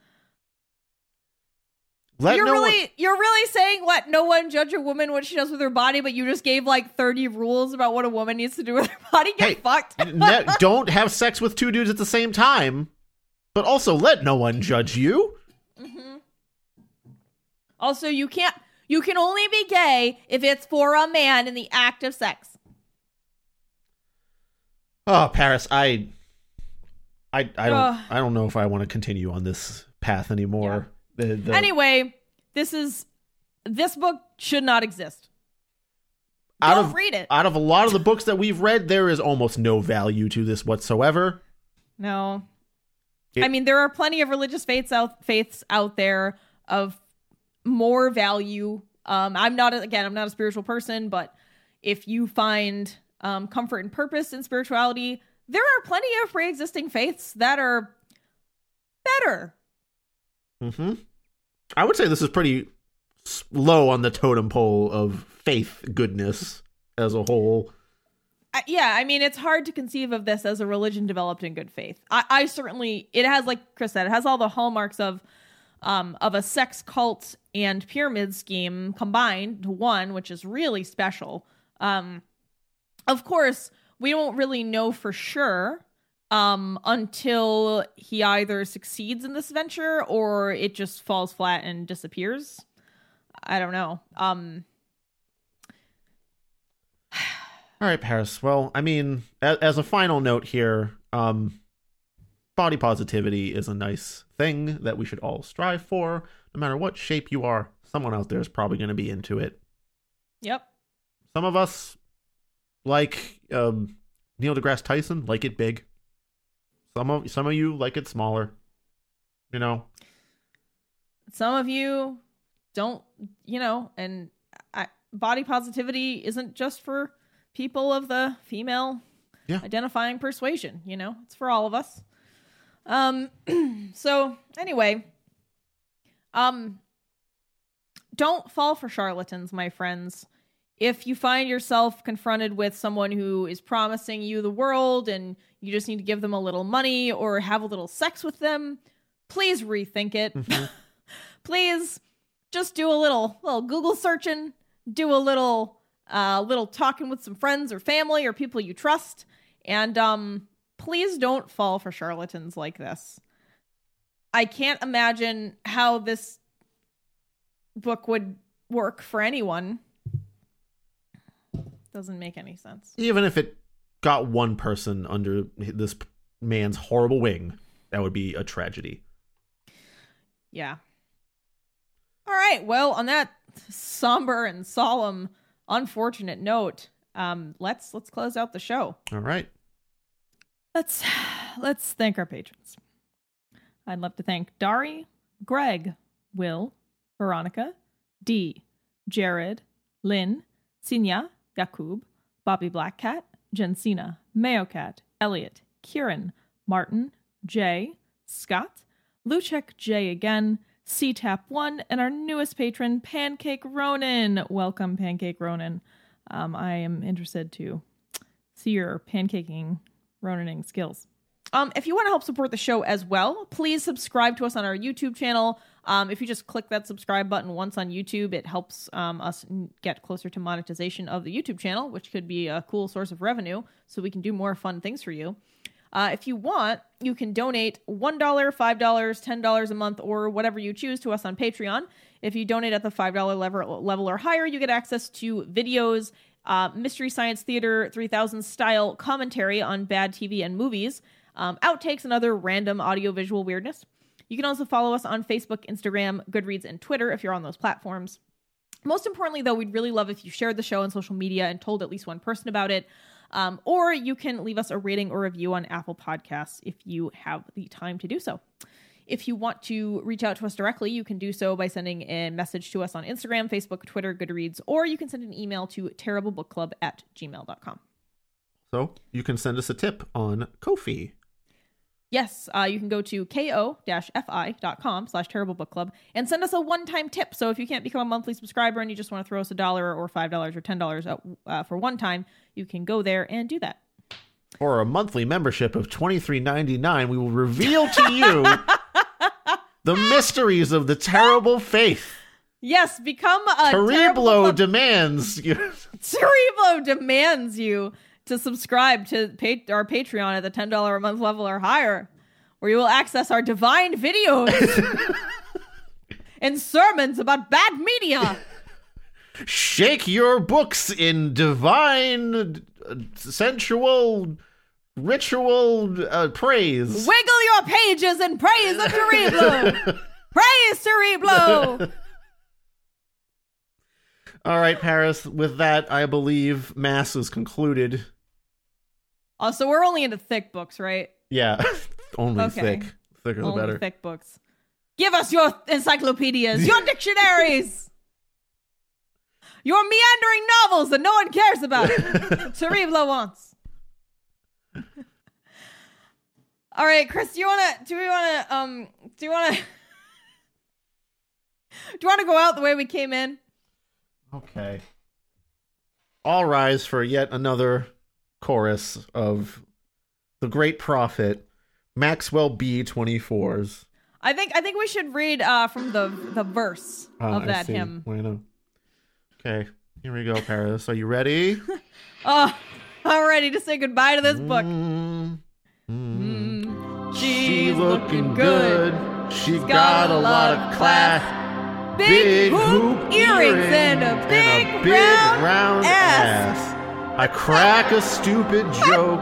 Let you're no really one... you're really saying let no one judge a woman what she does with her body, but you just gave like 30 rules about what a woman needs to do with her body. Get hey, fucked. ne- don't have sex with two dudes at the same time, but also let no one judge you. Mm-hmm. Also, you can't you can only be gay if it's for a man in the act of sex. Oh, Paris, I I I don't I don't know if I want to continue on this path anymore. Yeah. The, the... Anyway, this is this book should not exist. Out don't of, read it. Out of a lot of the books that we've read, there is almost no value to this whatsoever. No. It, I mean, there are plenty of religious faiths out faiths out there of more value. Um, I'm not again, I'm not a spiritual person, but if you find um, comfort and purpose in spirituality, there are plenty of pre-existing faiths that are better. hmm I would say this is pretty low on the totem pole of faith goodness as a whole. I, yeah, I mean, it's hard to conceive of this as a religion developed in good faith. I, I certainly, it has, like Chris said, it has all the hallmarks of, um, of a sex cult and pyramid scheme combined to one, which is really special. Um, of course, we don't really know for sure um, until he either succeeds in this venture or it just falls flat and disappears. I don't know. Um, (sighs) All right, Paris. Well, I mean, as, as a final note here, um, body positivity is a nice thing that we should all strive for. No matter what shape you are, someone out there is probably going to be into it. yep. Some of us, like um, Neil deGrasse Tyson, like it big. Some of some of you like it smaller. You know, some of you don't you know and I, body positivity isn't just for people of the female Yeah. identifying persuasion you know it's for all of us um (clears throat) so anyway um don't fall for charlatans my friends. If you find yourself confronted with someone who is promising you the world and you just need to give them a little money or have a little sex with them please rethink it. (laughs) Please just do a little little Google searching, do a little uh little talking with some friends or family or people you trust, and um please don't fall for charlatans like this. I can't imagine how this book would work for anyone. Doesn't make any sense. even if it got one person under this man's horrible wing, that would be a tragedy. Yeah. All right. Well, on that somber and solemn, unfortunate note, um, let's let's close out the show. All right. Let's let's thank our patrons. I'd love to thank Dari, Greg, Will, Veronica, D, Jared, Lynn, Sinya, Yakub, Bobby Blackcat, Jensina, Mayocat, Elliot, Kieran, Martin, Jay, Scott, Luchek J again, CTAP1, and our newest patron, Pancake Ronan. Welcome, Pancake Ronan. Um, I am interested to see your pancaking Ronaning skills. Um, if you want to help support the show as well, please subscribe to us on our YouTube channel. Um, if you just click that subscribe button once on YouTube, it helps um, us get closer to monetization of the YouTube channel, which could be a cool source of revenue so we can do more fun things for you. Uh, if you want, you can donate $1, $5, $10 a month, or whatever you choose to us on Patreon. If you donate at the $5 level, or higher, you get access to videos, uh, Mystery Science Theater 3000 style commentary on bad TV and movies, um, outtakes, and other random audiovisual weirdness. You can also follow us on Facebook, Instagram, Goodreads, and Twitter if you're on those platforms. Most importantly, though, we'd really love if you shared the show on social media and told at least one person about it. Um, or you can leave us a rating or review on Apple Podcasts if you have the time to do so. If you want to reach out to us directly, you can do so by sending a message to us on Instagram, Facebook, Twitter, Goodreads, or you can send an email to terriblebookclub at gmail.com. So you can send us a tip on Ko-fi. Yes, uh, you can go to ko-fi.com slash terrible book club and send us a one-time tip. So if you can't become a monthly subscriber and you just want to throw us a dollar or $5 or $10 out, uh, for one time, you can go there and do that. For a monthly membership of twenty three ninety nine, we will reveal to you (laughs) the mysteries of the terrible faith. Yes, become a terrible Terriblo club demands you. Cerebro demands you to subscribe to pa- our Patreon at the $10 a month level or higher, where you will access our divine videos (laughs) and sermons about bad media. Shake your books in divine, uh, sensual, ritual uh, praise. Wiggle your pages and praise of Cerebro. (laughs) praise Cerebro. All right, Paris. With that, I believe mass is concluded. Oh, so we're only into thick books, right? Yeah, (laughs) only Okay. thick. Thicker the better. thick books. Give us your encyclopedias, your (laughs) dictionaries, your meandering novels that no one cares about. (laughs) Cereblo wants. All right, Chris, do you wanna do we wanna um do you wanna do you wanna go out the way we came in? Okay. All rise for yet another chorus of the great prophet Maxwell B 24's. I think I think we should read uh from the the verse Ah, of that hymn. Not? Okay, here we go, Paris. Are you ready? (laughs) Oh, I'm ready to say goodbye to this book. Mm, mm. Mm, She's looking good. She's got a lot of class. Big hoop earrings and a big, round, ass. I crack a stupid joke,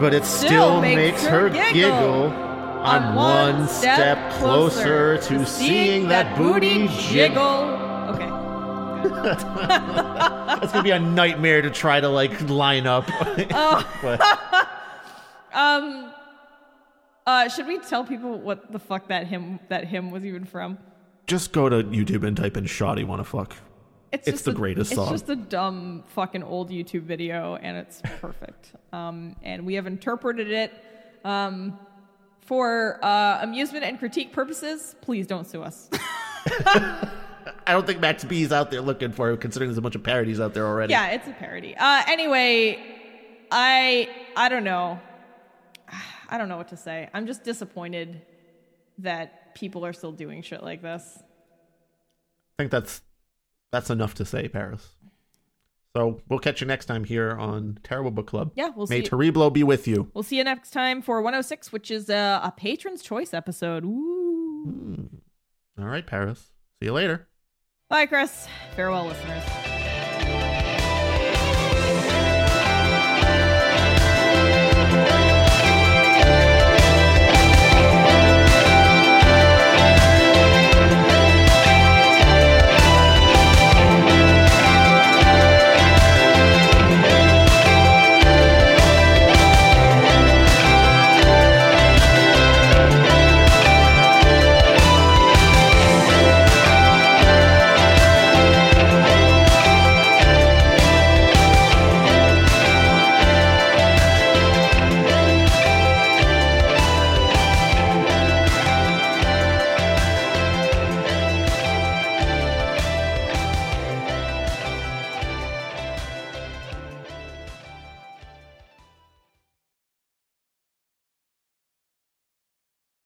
but it still, makes, her giggle. I'm one step closer to seeing that booty jiggle. Okay. (laughs) That's gonna be a nightmare to try to like line up. Oh, (laughs) (laughs) um, uh, should we tell people what the fuck that hymn that hymn was even from? just go to YouTube and type in "shoddy wanna fuck." It's just the a- greatest song. it's just a dumb fucking old YouTube video, and it's perfect. um, and we have interpreted it um, for uh, amusement and critique purposes. Please don't sue us. (laughs) I don't think Max B is out there looking for it, considering there's a bunch of parodies out there already. yeah, it's a parody. Uh, anyway, I I don't know. I don't know what to say. I'm just disappointed that people are still doing shit like this. I think that's that's enough to say, Paris. So we'll catch you next time here on Terrible Book Club. Yeah, we'll May see. Terriblo be with you. We'll see you next time for 106, which is a, a patron's choice episode. Ooh. Hmm. All right, Paris. See you later. Bye, Chris. Farewell, listeners.